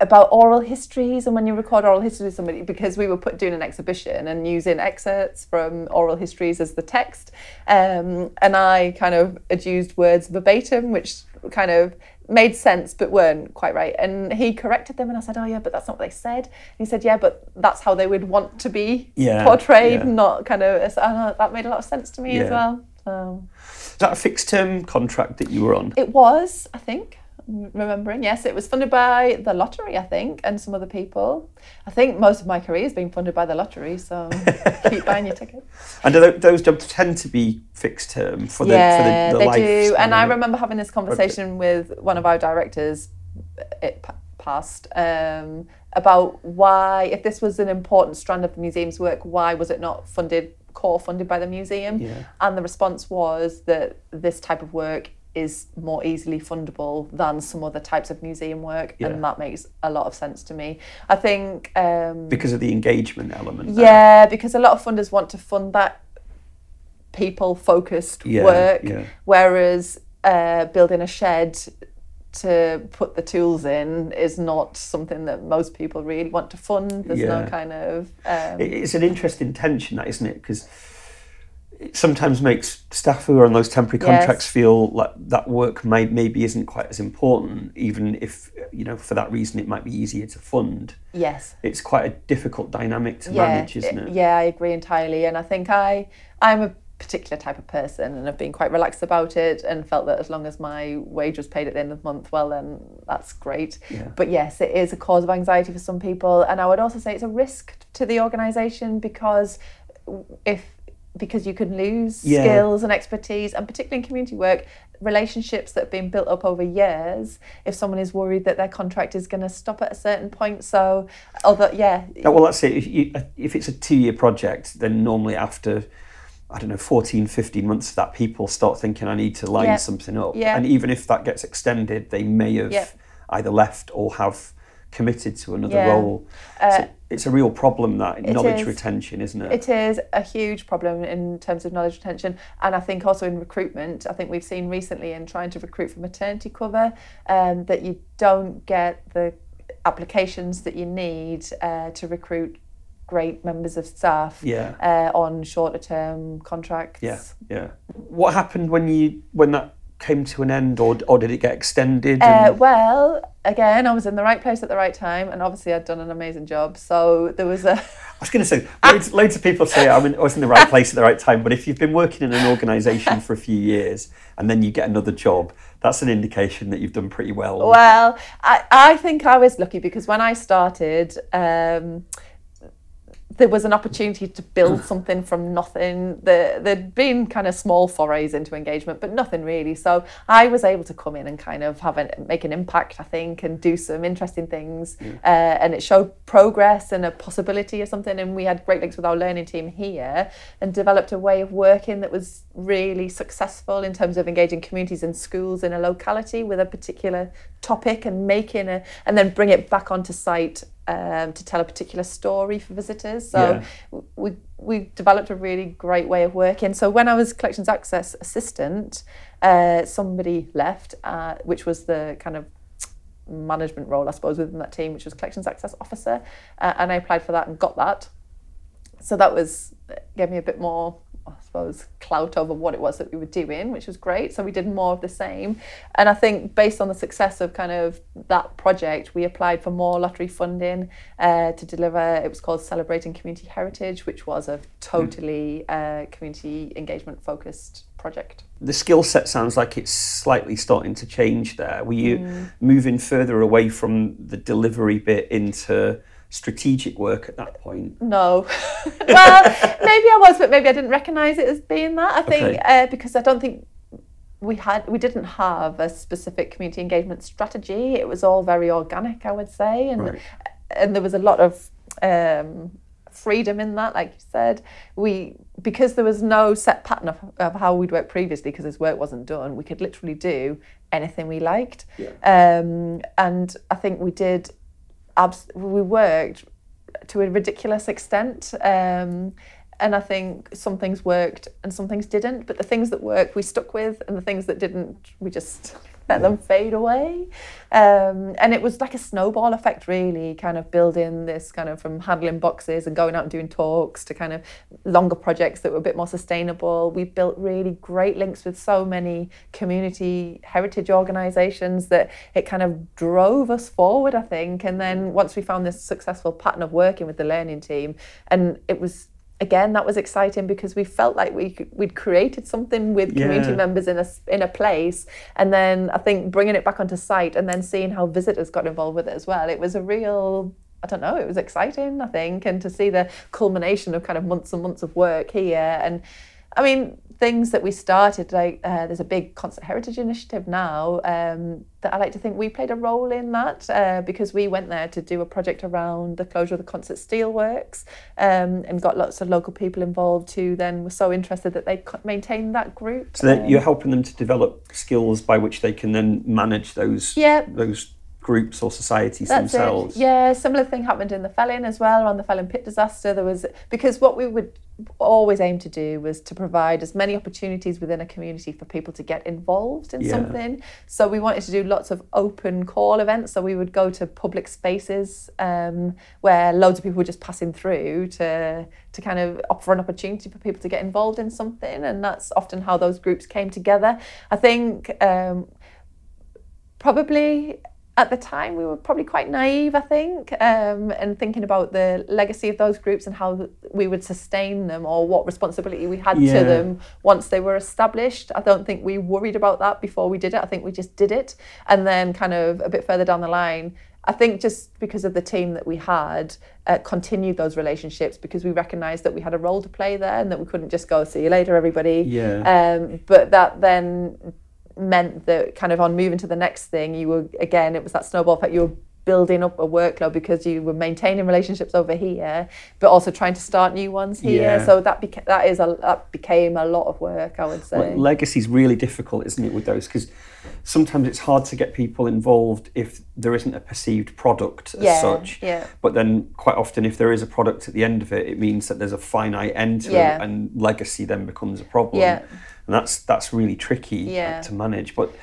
about oral histories and when you record oral histories with somebody because we were put doing an exhibition and using excerpts from oral histories as the text um, and I kind of had used words verbatim which kind of made sense but weren't quite right. And he corrected them and I said, Oh yeah, but that's not what they said. And he said, Yeah, but that's how they would want to be yeah, portrayed, yeah. not kind of know, uh, that made a lot of sense to me yeah. as well. So Is that a fixed term contract that you were on? It was, I think remembering. Yes, it was funded by the lottery, I think, and some other people. I think most of my career has been funded by the lottery, so keep buying your tickets. And those jobs tend to be fixed term for the yeah, for the, the they do. And I remember having this conversation with one of our directors. It passed um, about why, if this was an important strand of the museum's work, why was it not funded core funded by the museum? Yeah. And the response was that this type of work is more easily fundable than some other types of museum work, yeah. and that makes a lot of sense to me. I think um, because of the engagement element. Yeah, because a lot of funders want to fund that people focused yeah, work, yeah. whereas uh, building a shed to put the tools in is not something that most people really want to fund. There's no kind of. Um, it's an interesting tension, that isn't it? Because it sometimes makes staff who are on those temporary contracts yes. feel like that work may, maybe isn't quite as important, even if you know for that reason it might be easier to fund. Yes, it's quite a difficult dynamic to yeah, manage, isn't it? Yeah, I agree entirely, and I think I I'm a particular type of person and I've been quite relaxed about it and felt that as long as my wage was paid at the end of the month, well then that's great. Yeah. But yes, it is a cause of anxiety for some people and I would also say it's a risk to the organisation because if because you can lose yeah. skills and expertise, and particularly in community work, relationships that have been built up over years. If someone is worried that their contract is going to stop at a certain point, so although yeah, well, that's it. If, you, if it's a two-year project, then normally after I don't know 14, 15 months of that, people start thinking I need to line yep. something up, yep. and even if that gets extended, they may have either left or have committed to another Yeah. role. Uh, so it's a real problem that knowledge is. retention, isn't it? It is a huge problem in terms of knowledge retention, and I think also in recruitment. I think we've seen recently in trying to recruit for maternity cover um, that you don't get the applications that you need uh, to recruit great members of staff yeah. uh, on shorter term contracts. Yeah, yeah. What happened when you when that came to an end, or or did it get extended? Uh, well, again, I was in the right place at the right time, and obviously I'd done an amazing job. So there was a I was going to say, loads, loads of people say I'm in, I was in the right place at the right time, but if you've been working in an organisation for a few years and then you get another job, that's an indication that you've done pretty well. Well, I, I think I was lucky because when I started, um, there was an opportunity to build something from nothing. The, there'd been kind of small forays into engagement, but nothing really. So I was able to come in and kind of have an, make an impact, I think, and do some interesting things. Uh, and it showed progress and a possibility of something. And we had great links with our learning team here and developed a way of working that was really successful in terms of engaging communities and schools in a locality with a particular topic and making a, and then bring it back onto site um, to tell a particular story for visitors. So Yeah. we we developed a really great way of working. So when I was collections access assistant, uh, somebody left, uh, which was the kind of management role, I suppose, within that team, which was collections access officer, uh, and I applied for that and got that. So that was gave me a bit more, I suppose, clout over what it was that we were doing, which was great. So we did more of the same, and I think based on the success of kind of that project, we applied for more lottery funding uh, to deliver. It was called Celebrating Community Heritage, which was a totally uh, community engagement focused project. The skill set sounds like it's slightly starting to change there. Were you Mm. moving further away from the delivery bit into strategic work at that point? No. well, maybe I was, but maybe I didn't recognise it as being that. I think Okay. uh, because I don't think we had we didn't have a specific community engagement strategy. It was all very organic, I would say, and Right. and there was a lot of um, freedom in that, like you said. We because there was no set pattern of, of how we'd worked previously, because this work wasn't done. We could literally do anything we liked, um, and I think we did. Abs- we worked to a ridiculous extent. Um, and I think some things worked and some things didn't. But the things that worked, we stuck with, and the things that didn't, we just let them fade away. Um, and it was like a snowball effect, really, kind of building this kind of from handling boxes and going out and doing talks to kind of longer projects that were a bit more sustainable. We built really great links with so many community heritage organisations that it kind of drove us forward, I think. And then once we found this successful pattern of working with the learning team, and it was again that was exciting because we felt like we we'd created something with community Yeah. members in a in a place and then I think bringing it back onto site and then seeing how visitors got involved with it as well it was a real I don't know it was exciting I think and to see the culmination of kind of months and months of work here and I mean things that we started like uh, there's a big Consett heritage initiative now um, that I like to think we played a role in that uh, because we went there to do a project around the closure of the Consett steelworks um, and got lots of local people involved who then were so interested that they maintained that group. So Um, you're helping them to develop skills by which they can then manage those Yeah. those groups or societies That's themselves. it. Yeah, similar thing happened in the Felling as well around the Felling pit disaster. There was because what we would always aim to do was to provide as many opportunities within a community for people to get involved in Yeah. something. So we wanted to do lots of open call events. So we would go to public spaces um, where loads of people were just passing through to to kind of offer an opportunity for people to get involved in something, and that's often how those groups came together. I think. Um, probably at the time we were probably quite naive i think um, and thinking about the legacy of those groups and how we would sustain them or what responsibility we had Yeah. to them once they were established i don't think we worried about that before we did it i think we just did it and then kind of a bit further down the line I think just because of the team that we had, uh, continued those relationships because we recognised that we had a role to play there and that we couldn't just go, see you later, everybody. Yeah. Um, but that then meant that kind of on moving to the next thing, you were again, it was that snowball effect. You were building up a workload because you were maintaining relationships over here, but also trying to start new ones here. Yeah. So that beca- that is a that became a lot of work, I would say. Well, is really difficult, isn't it, with those? Because sometimes it's hard to get people involved if there isn't a perceived product as Yeah, such. yeah. But then, quite often, if there is a product at the end of it, it means that there's a finite end to Yeah. it, and legacy then becomes a problem. Yeah. And that's that's really tricky uh, Yeah. to manage. But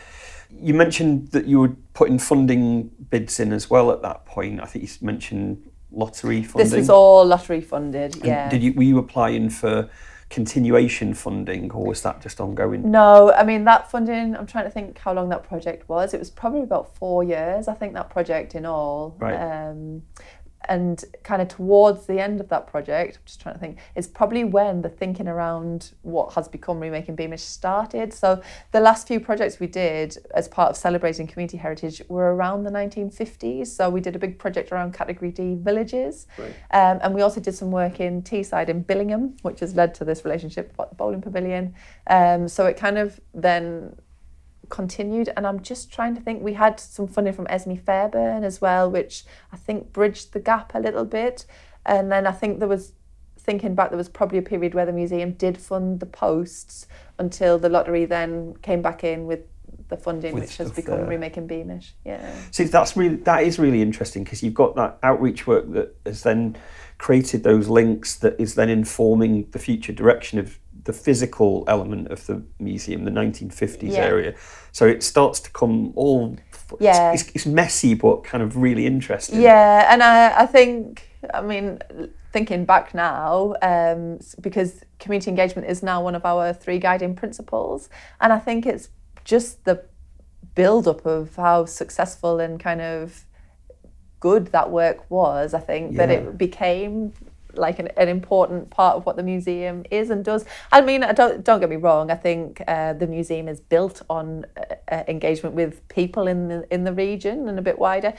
you mentioned that you were putting funding bids in as well at that point. I think you mentioned lottery funding. this was all lottery funded. And Yeah. Did you were you applying for continuation funding, or was that just ongoing? No, I mean that funding. I'm trying to think how long that project was. It was probably about four years, I think, that project in all. Right. Um, and kind of towards the end of that project, I'm just trying to think. It's probably when the thinking around what has become remaking Beamish started. So the last few projects we did as part of celebrating community heritage were around the 1950s. So we did a big project around Category D villages, Right. um, and we also did some work in Teesside in Billingham, which has led to this relationship with the bowling pavilion. Um, so it kind of then continued and I'm just trying to think we had some funding from Esmée Fairbairn as well which I think bridged the gap a little bit. And then I think there was thinking back there was probably a period where the museum did fund the posts until the lottery then came back in with the funding which has become there. remaking Beamish. Yeah. See, that's really that is really interesting because you've got that outreach work that has then created those links that is then informing the future direction of the physical element of the museum, the 1950s Yeah. area. So it starts to come all. Yeah. It's, it's messy, but kind of really interesting. Yeah, and I, I think, I mean, thinking back now, um, because community engagement is now one of our three guiding principles, and I think it's just the build up of how successful and kind of good that work was. I think that it became like an, an important part of what the museum is and does. I mean, I don't don't get me wrong. I think uh, the museum is built on uh, uh, engagement with people in the in the region and a bit wider.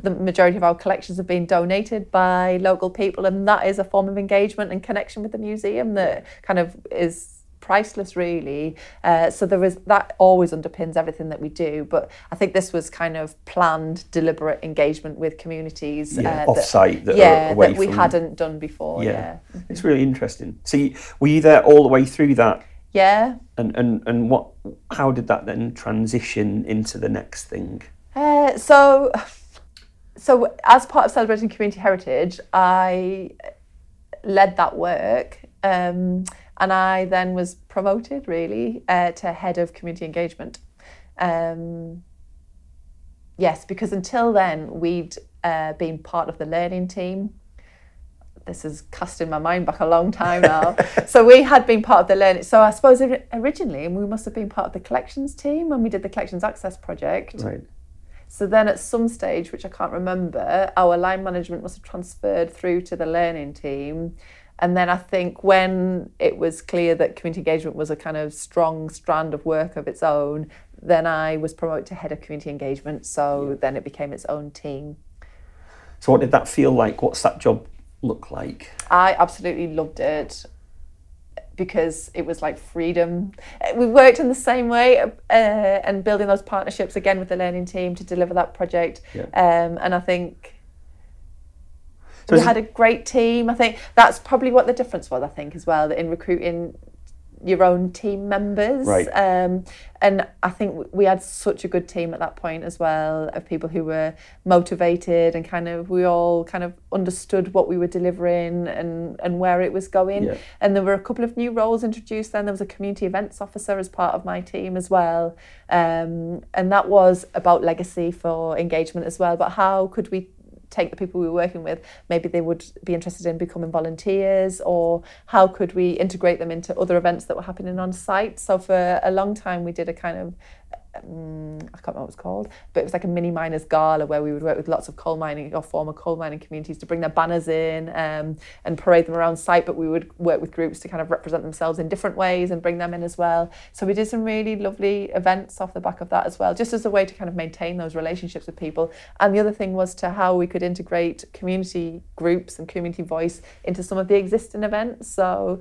The majority of our collections have been donated by local people, and that is a form of engagement and connection with the museum that kind of is priceless really uh, so there is that always underpins everything that we do but i think this was kind of planned deliberate engagement with communities Yeah, uh, that- off-site that are yeah that we from- hadn't done before Yeah. yeah It's really interesting. So you, were you there all the way through that? yeah And, and, and what? how did that then transition into the next thing? Uh, so, so as part of celebrating community heritage, I led that work, um, and I then was promoted really uh, to head of community engagement. Um, yes, because until then we'd uh, been part of the learning team. This is cast in my mind back a long time now. so we had been part of the learning. So I suppose ori- originally we must have been part of the collections team when we did the collections access project. Right. So then at some stage, which I can't remember, our line management must have transferred through to the learning team. And then I think when it was clear that community engagement was a kind of strong strand of work of its own, then I was promoted to head of community engagement. So then it became its own team. So what did that feel like? What's that job look like? I absolutely loved it because it was like freedom. We worked in the same way uh, and building those partnerships again with the learning team to deliver that project. Yeah. Um, and I think So we had a great team. I think that's probably what the difference was. I think as well that in recruiting your own team members. Right. Um, and I think we had such a good team at that point as well of people who were motivated and kind of we all kind of understood what we were delivering and and where it was going. Yeah. And there were a couple of new roles introduced. Then there was a community events officer as part of my team as well, um, and that was about legacy for engagement as well. But how could we take the people we were working with, maybe they would be interested in becoming volunteers, or how could we integrate them into other events that were happening on site? So for a long time, we did a kind of um, I can't remember what it was called, but it was like a mini miners gala where we would work with lots of coal mining or former coal mining communities to bring their banners in um, and parade them around site. But we would work with groups to kind of represent themselves in different ways and bring them in as well. So we did some really lovely events off the back of that as well, just as a way to kind of maintain those relationships with people. And the other thing was to how we could integrate community groups and community voice into some of the existing events. So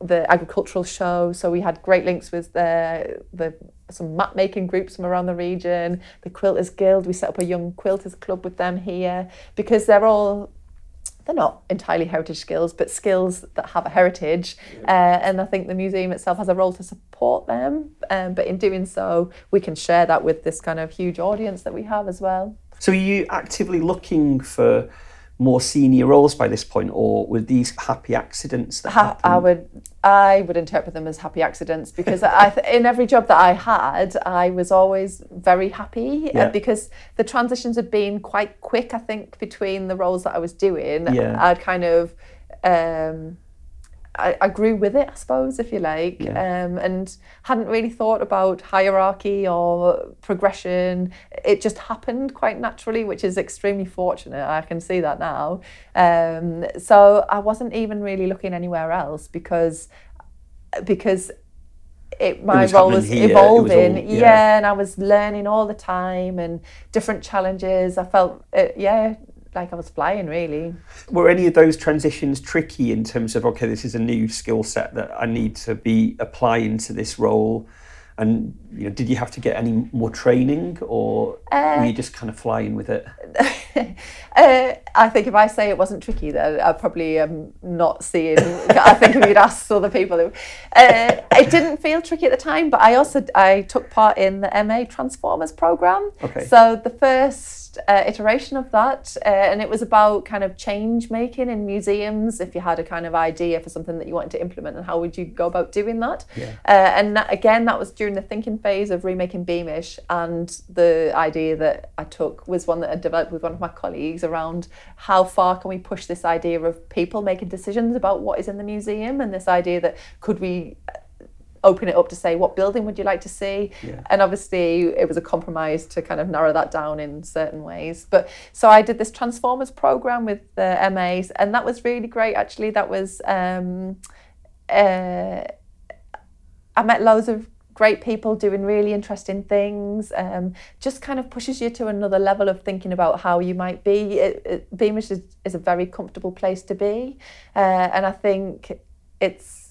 the agricultural show. So we had great links with the the some map making groups from around the region. The Quilters Guild, we set up a young quilters club with them here because they're all they're not entirely heritage skills, but skills that have a heritage. Uh, and I think the museum itself has a role to support them. Um, but in doing so, we can share that with this kind of huge audience that we have as well. So, are you actively looking for more senior roles by this point, or were these happy accidents that ha- I would I would interpret them as happy accidents because I th- in every job that I had, I was always very happy uh, yeah. because the transitions had been quite quick. I think between the roles that I was doing, yeah. I'd kind of. Um, I, I grew with it, I suppose, if you like, yeah. um, and hadn't really thought about hierarchy or progression. It just happened quite naturally, which is extremely fortunate. I can see that now. Um, so I wasn't even really looking anywhere else because because it, my it role was here. evolving. Was all, yeah. yeah. and I was learning all the time and different challenges. I felt, it, yeah, like I was flying really. Were any of those transitions tricky in terms of okay, this is a new skill set that I need to be applying to this role? And you know, did you have to get any more training, or uh, were you just kind of flying with it? uh, I think if I say it wasn't tricky, then I probably am not seeing. I think if you'd asked other people, uh, it didn't feel tricky at the time. But I also I took part in the MA Transformers program. Okay. So the first uh, iteration of that, uh, and it was about kind of change making in museums. If you had a kind of idea for something that you wanted to implement, and how would you go about doing that? Yeah. Uh, and that, again, that was during the thinking phase of remaking Beamish, and the idea that I took was one that I developed with one of my colleagues around how far can we push this idea of people making decisions about what is in the museum, and this idea that could we open it up to say what building would you like to see? Yeah. and obviously it was a compromise to kind of narrow that down in certain ways. But so i did this transformers program with the mas and that was really great actually. That was um, uh, i met loads of great people doing really interesting things um, just kind of pushes you to another level of thinking about how you might be. It, it, beamish is, is a very comfortable place to be uh, and i think it's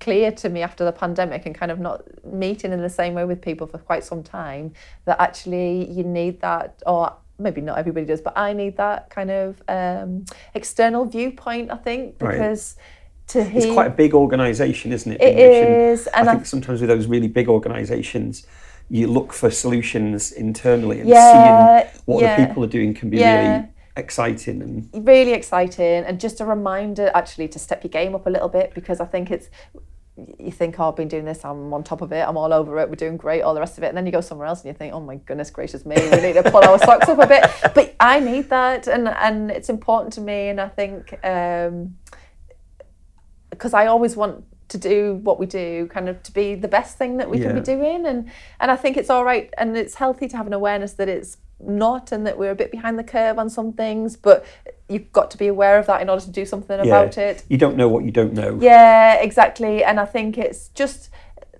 clear to me after the pandemic and kind of not meeting in the same way with people for quite some time that actually you need that or maybe not everybody does but i need that kind of um, external viewpoint i think because right. To hear, it's quite a big organisation, isn't it? It is, and I think I, sometimes with those really big organisations, you look for solutions internally, and yeah, seeing what yeah, the people are doing can be yeah. really exciting and really exciting and just a reminder actually to step your game up a little bit because I think it's you think, oh, I've been doing this, I'm on top of it, I'm all over it, we're doing great, all the rest of it. And then you go somewhere else and you think, oh my goodness gracious me, we need to pull our socks up a bit. But I need that and, and it's important to me. And I think, um, because I always want to do what we do, kind of to be the best thing that we yeah. can be doing. And, and I think it's all right and it's healthy to have an awareness that it's not and that we're a bit behind the curve on some things, but you've got to be aware of that in order to do something yeah. about it. You don't know what you don't know. Yeah, exactly. And I think it's just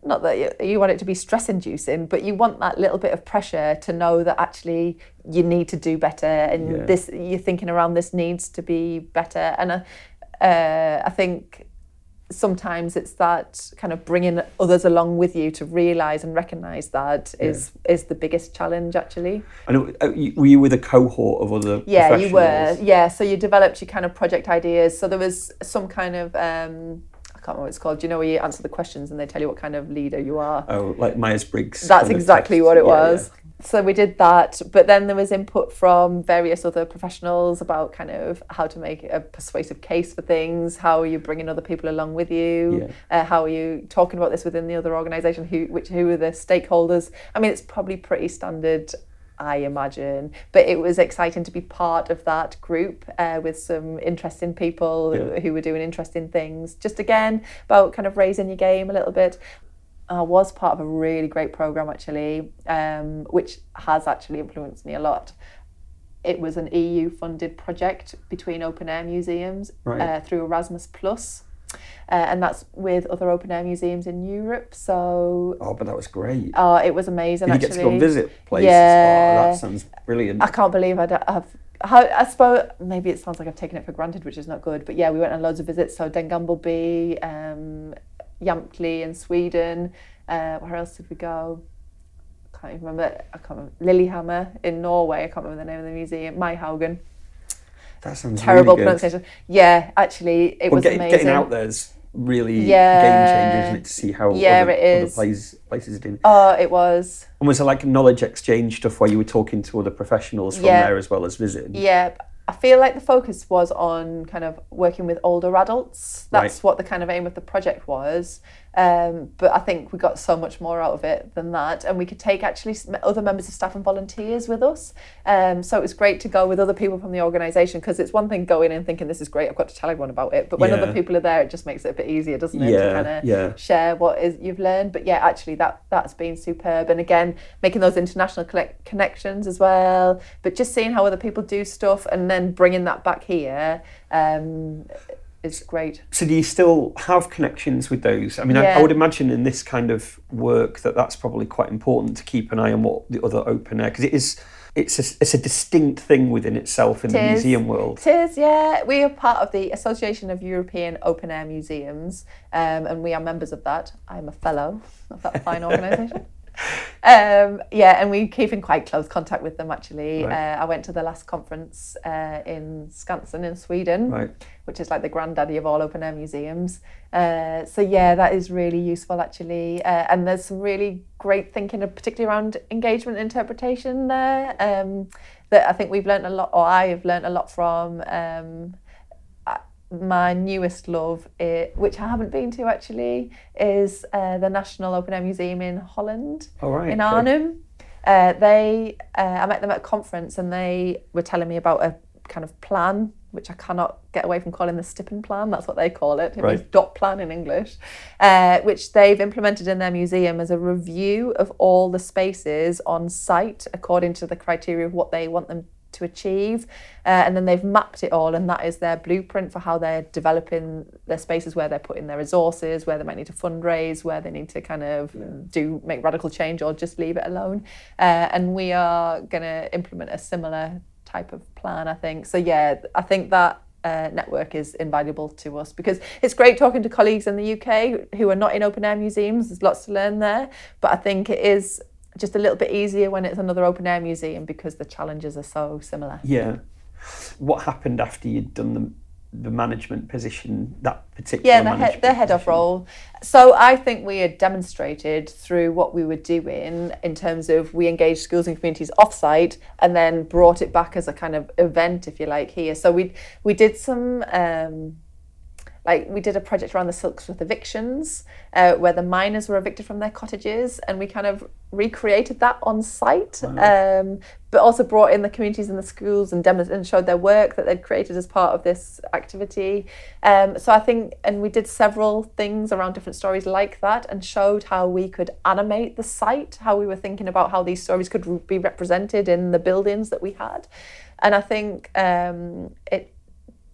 not that you, you want it to be stress inducing, but you want that little bit of pressure to know that actually you need to do better and yeah. this you're thinking around this needs to be better. And uh, uh, I think sometimes it's that kind of bringing others along with you to realize and recognize that is yeah. is the biggest challenge actually and uh, were you with a cohort of other yeah you were yeah so you developed your kind of project ideas so there was some kind of um, I can't remember what it's called. Do you know where you answer the questions and they tell you what kind of leader you are? Oh, like Myers Briggs. That's exactly what it was. So we did that but then there was input from various other professionals about kind of how to make a persuasive case for things how are you bringing other people along with you yeah. uh, how are you talking about this within the other organization who which who are the stakeholders i mean it's probably pretty standard I imagine. But it was exciting to be part of that group uh, with some interesting people yeah. who were doing interesting things. Just again, about kind of raising your game a little bit. I was part of a really great program actually, um, which has actually influenced me a lot. It was an EU funded project between open air museums right. uh, through Erasmus Plus. Uh, and that's with other open air museums in Europe. So oh, but that was great. Oh, it was amazing. Did actually. you get to go and visit places? Yeah, oh, that sounds brilliant. I can't believe I'd have. How, I suppose maybe it sounds like I've taken it for granted, which is not good. But yeah, we went on loads of visits. So Den Gamle By, um, Jamtli in Sweden. Uh, where else did we go? I can't even remember. I can't remember Lillehammer in Norway. I can't remember the name of the museum. Maihaugen. That sounds Terrible really good. pronunciation. Yeah, actually, it Well, was getting, amazing. getting out there is really Yeah. game changing, isn't it? To see how Yeah, other, it other places, places are doing. Oh, it was. And was there like knowledge exchange stuff where you were talking to other professionals from Yeah. there as well as visiting? Yeah, I feel like the focus was on kind of working with older adults. That's Right. what the kind of aim of the project was. Um, but I think we got so much more out of it than that, and we could take actually other members of staff and volunteers with us. Um, so it was great to go with other people from the organisation because it's one thing going in thinking this is great, I've got to tell everyone about it. But when Yeah. other people are there, it just makes it a bit easier, doesn't it? Yeah, to kind of yeah. share what is you've learned. But yeah, actually that that's been superb. And again, making those international collect- connections as well. But just seeing how other people do stuff and then bringing that back here um, is great. So do you still have connections with those? I mean, I, I would imagine in this kind of work that that's probably quite important to keep an eye on what the other open air because it is it's a, it's a distinct thing within itself in the It is. museum world. It is, yeah. We are part of the Association of European Open Air Museums, um, and we are members of that. I'm a fellow of that fine organisation. Um, yeah, and we keep in quite close contact with them actually. Right. Uh, I went to the last conference uh, in Skansen in Sweden, Right. which is like the granddaddy of all open air museums. Uh, so yeah, that is really useful actually. Uh, and there's some really great thinking, particularly around engagement interpretation there. Um, that I think we've learned a lot, or I have learned a lot from. Um, my newest love, i which I haven't been to actually, is uh, the National Open Air Museum in Holland All right. in. Arnhem. Uh, they, uh, I met them at a conference, and they were telling me about a kind of plan, which I cannot get away from calling the Stippen plan. That's what they call it. It means Right. dot plan in English, uh, which they've implemented in their museum as a review of all the spaces on site according to the criteria of what they want them to achieve. Uh, and then they've mapped it all, and that is their blueprint for how they're developing their spaces, where they're putting their resources, where they might need to fundraise, where they need to kind of do make radical change or just leave it alone. Uh, and we are going to implement a similar type of plan, I think. So, yeah, I think that. Uh, network is invaluable to us because it's great talking to colleagues in the UK who are not in open air museums. There's lots to learn there, but I think it is just a little bit easier when it's another open air museum because the challenges are so similar. Yeah. What happened after you'd done the the management position, that particular Yeah, the head, the head of role. So I think we had demonstrated through what we were doing in terms of we engaged schools and communities offsite and then brought it back as a kind of event, if you like, here. So we we did some. Um, like we did a project around the Silksworth evictions, uh, where the miners were evicted from their cottages, and we kind of recreated that on site, um, but also brought in the communities and the schools and, demo- and showed their work that they'd created as part of this activity. Um, so I think, and we did several things around different stories like that, and showed how we could animate the site, how we were thinking about how these stories could be represented in the buildings that we had, and I think um, it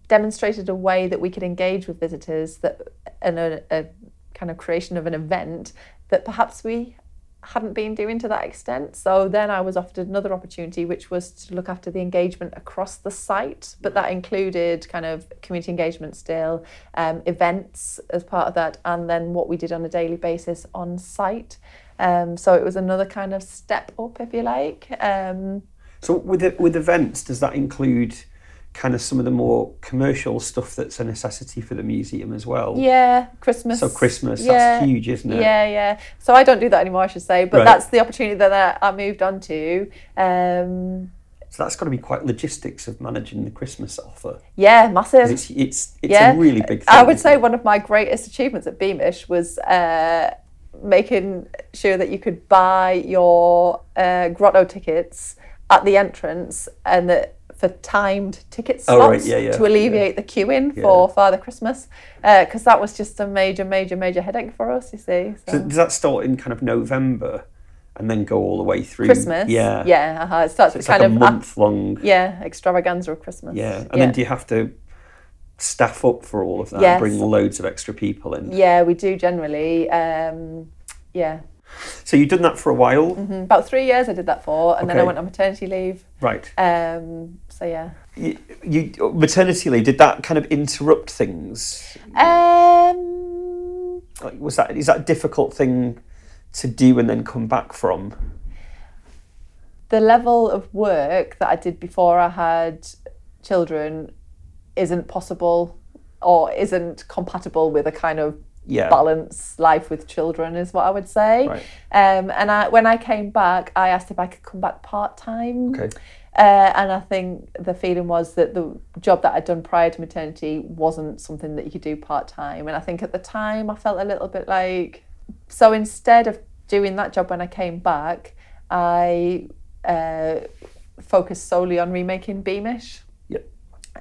demonstrated a way that we could engage with visitors that and a, a kind of creation of an event that perhaps we hadn't been doing to that extent. So then I was offered another opportunity, which was to look after the engagement across the site, but that included kind of community engagement still, um, events as part of that, and then what we did on a daily basis on site. Um, so it was another kind of step up, if you like. Um, So with with events, does that include kind of some of the more commercial stuff that's a necessity for the museum as well? yeah, Christmas. So Christmas, yeah. that's huge, isn't it? Yeah, yeah. So I don't do that anymore, I should say, but Right. that's the opportunity that I, moved on to. Um, So that's got to be quite logistics of managing the Christmas offer. Yeah, massive. It's it's it's yeah. a really big thing. I would say it? one of my greatest achievements at Beamish was uh, making sure that you could buy your uh, grotto tickets at the entrance and that for timed ticket Oh, right, yeah, yeah, to alleviate the queuing Yeah. for Father Christmas because that was just a major, major, major headache for us. You see, So does that start in kind of November and then go all the way through Christmas. Yeah. yeah. Uh-huh. It starts So it's kind like a of month long. yeah extravaganza of Christmas. Yeah. And then do you have to staff up for all of that? Yes. Bring loads of extra people in. yeah, we do generally. Um, yeah, So you've done that for a while, Mm, about three years I did that for, and then I went on maternity leave. right? Um, so yeah. You, you maternity leave. Did that kind of interrupt things? Um, Like, was that is that a difficult thing to do and then come back from? the level of work that I did before I had children isn't possible or isn't compatible with a kind of Yeah. balance life with children is what I would say. Right. Um, and I, when I came back, I asked if I could come back part time. Okay. Uh, and I think the feeling was that the job that I'd done prior to maternity wasn't something that you could do part time. And I think at the time I felt a little bit like, so instead of doing that job when I came back, I uh, focused solely on remaking Beamish Yep.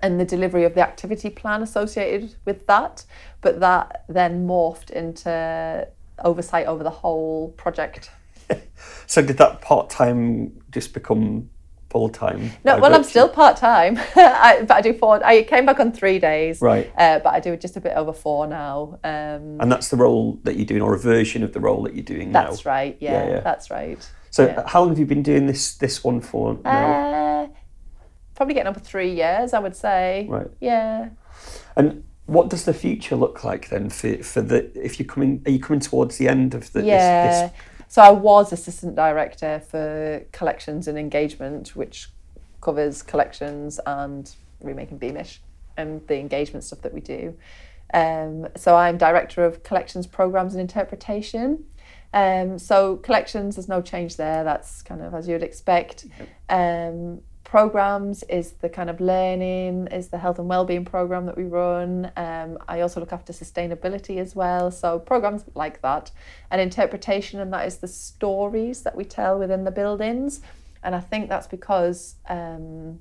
and the delivery of the activity plan associated with that. But that then morphed into oversight over the whole project. So did that part time just become full time? No, well, I'm still part time, but I do four. I came back on three days, Right. Uh, but I do just a bit over four now. Um, And that's the role that you're doing, or a version of the role that you're doing now. that's right. Yeah, Yeah, yeah. that's right. So yeah. how long have you been doing this this one for now? Uh, probably getting over three years, I would say. Right. Yeah. And what does the future look like then for for the if you're coming are you coming towards the end of the yeah. this, this So I was assistant director for collections and engagement, which covers collections and remaking Beamish and the engagement stuff that we do. Um, so I'm director of collections programs and interpretation. Um, so collections, there's no change there. That's kind of as you'd expect. Um, programs is the kind of learning, is the health and well-being program that we run. Um, I also look after sustainability as well. So programs like that, and interpretation, and that is the stories that we tell within the buildings. And I think that's because um,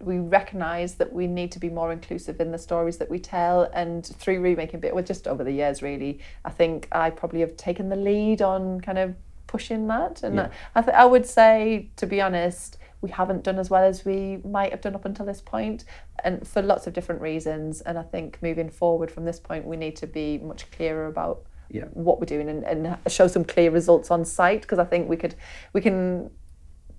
we recognise that we need to be more inclusive in the stories that we tell. And through remaking bit, well, just over the years, really, I think I probably have taken the lead on kind of pushing that. And Yeah. I, th- I would say, to be honest, we haven't done as well as we might have done up until this point, and for lots of different reasons. And I think moving forward from this point, we need to be much clearer about Yeah. what we're doing and, and show some clear results on site because I think we could we can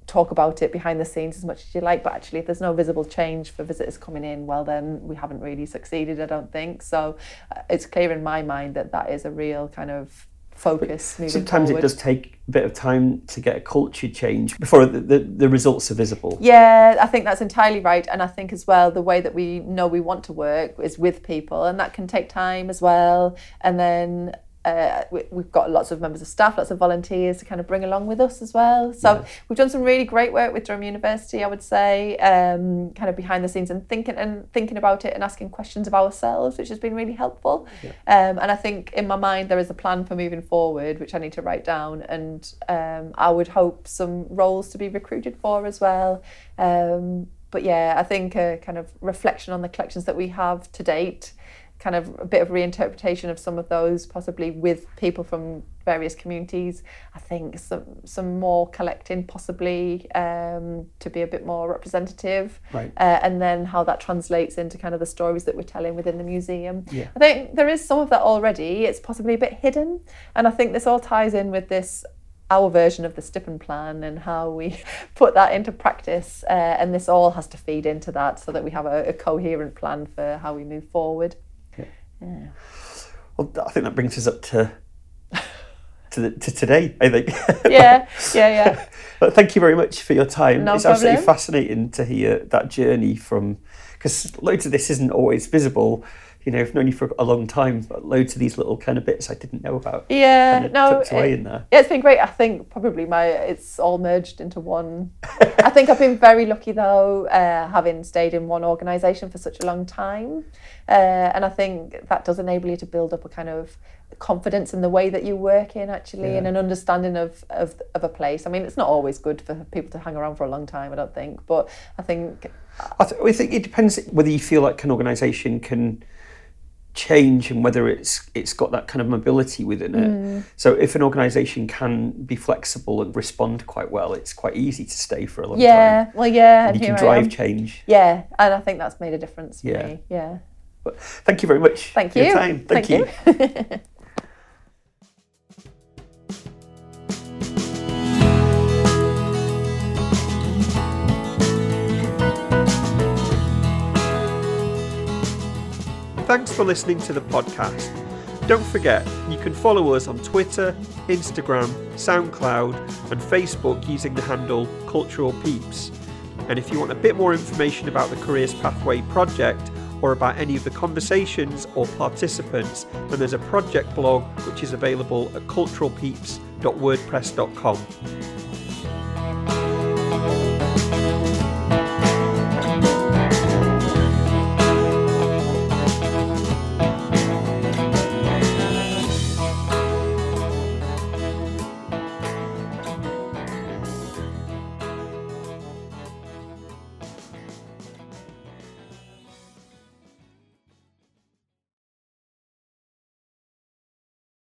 talk about it behind the scenes as much as you like but actually if there's no visible change for visitors coming in well then we haven't really succeeded I don't think so uh, it's clear in my mind that that is a real kind of focus moving sometimes forward. it does take a bit of time to get a culture change before the, the, the results are visible. Yeah, I think that's entirely right. And I think as well, the way that we know we want to work is with people, and that can take time as well. And then uh, we, we've got lots of members of staff, lots of volunteers to kind of bring along with us as well. So we've done some really great work with Durham University, I would say, um, kind of behind the scenes and thinking and thinking about it and asking questions of ourselves, which has been really helpful. Um, and I think in my mind there is a plan for moving forward, which I need to write down, and um, I would hope some roles to be recruited for as well. Um, but yeah, I think a kind of reflection on the collections that we have to date, kind of a bit of reinterpretation of some of those, possibly with people from various communities. I think some some more collecting, possibly um, to be a bit more representative, Right. uh, and then how that translates into kind of the stories that we're telling within the museum. Yeah. I think there is some of that already. It's possibly a bit hidden, and I think this all ties in with this our version of the Stippen plan and how we put that into practice. Uh, and this all has to feed into that so that we have a, a coherent plan for how we move forward. Yeah. Well, I think that brings us up to to, the, to today. I think. Yeah, yeah, yeah. But thank you very much for your time. No it's absolutely fascinating to hear that journey from because loads of this isn't always visible. You know, I've known you for a long time, but loads of these little kind of bits I didn't know about. Yeah, kind of no, tucked away it- in there. Yeah, it's been great. I think probably my it's all merged into one. I think I've been very lucky though, uh, having stayed in one organisation for such a long time, uh, and I think that does enable you to build up a kind of confidence in the way that you work in actually, and an understanding of, of of a place. I mean, it's not always good for people to hang around for a long time. I don't think, but I think I, th- I think it depends whether you feel like an organisation can change and whether it's it's got that kind of mobility within it. Mm. So if an organisation can be flexible and respond quite well, it's quite easy to stay for a long time. yeah, well, yeah, And and you can drive change. Yeah, and I think that's made a difference for Yeah. me. Yeah. But thank you very much Thank for you. your time. Thank, you. Thanks for listening to the podcast. Don't forget, you can follow us on Twitter, Instagram, SoundCloud, and Facebook using the handle Cultural Peeps. And if you want a bit more information about the Careers Pathway project or about any of the conversations or participants, then there's a project blog which is available at culturalpeeps.wordpress.com.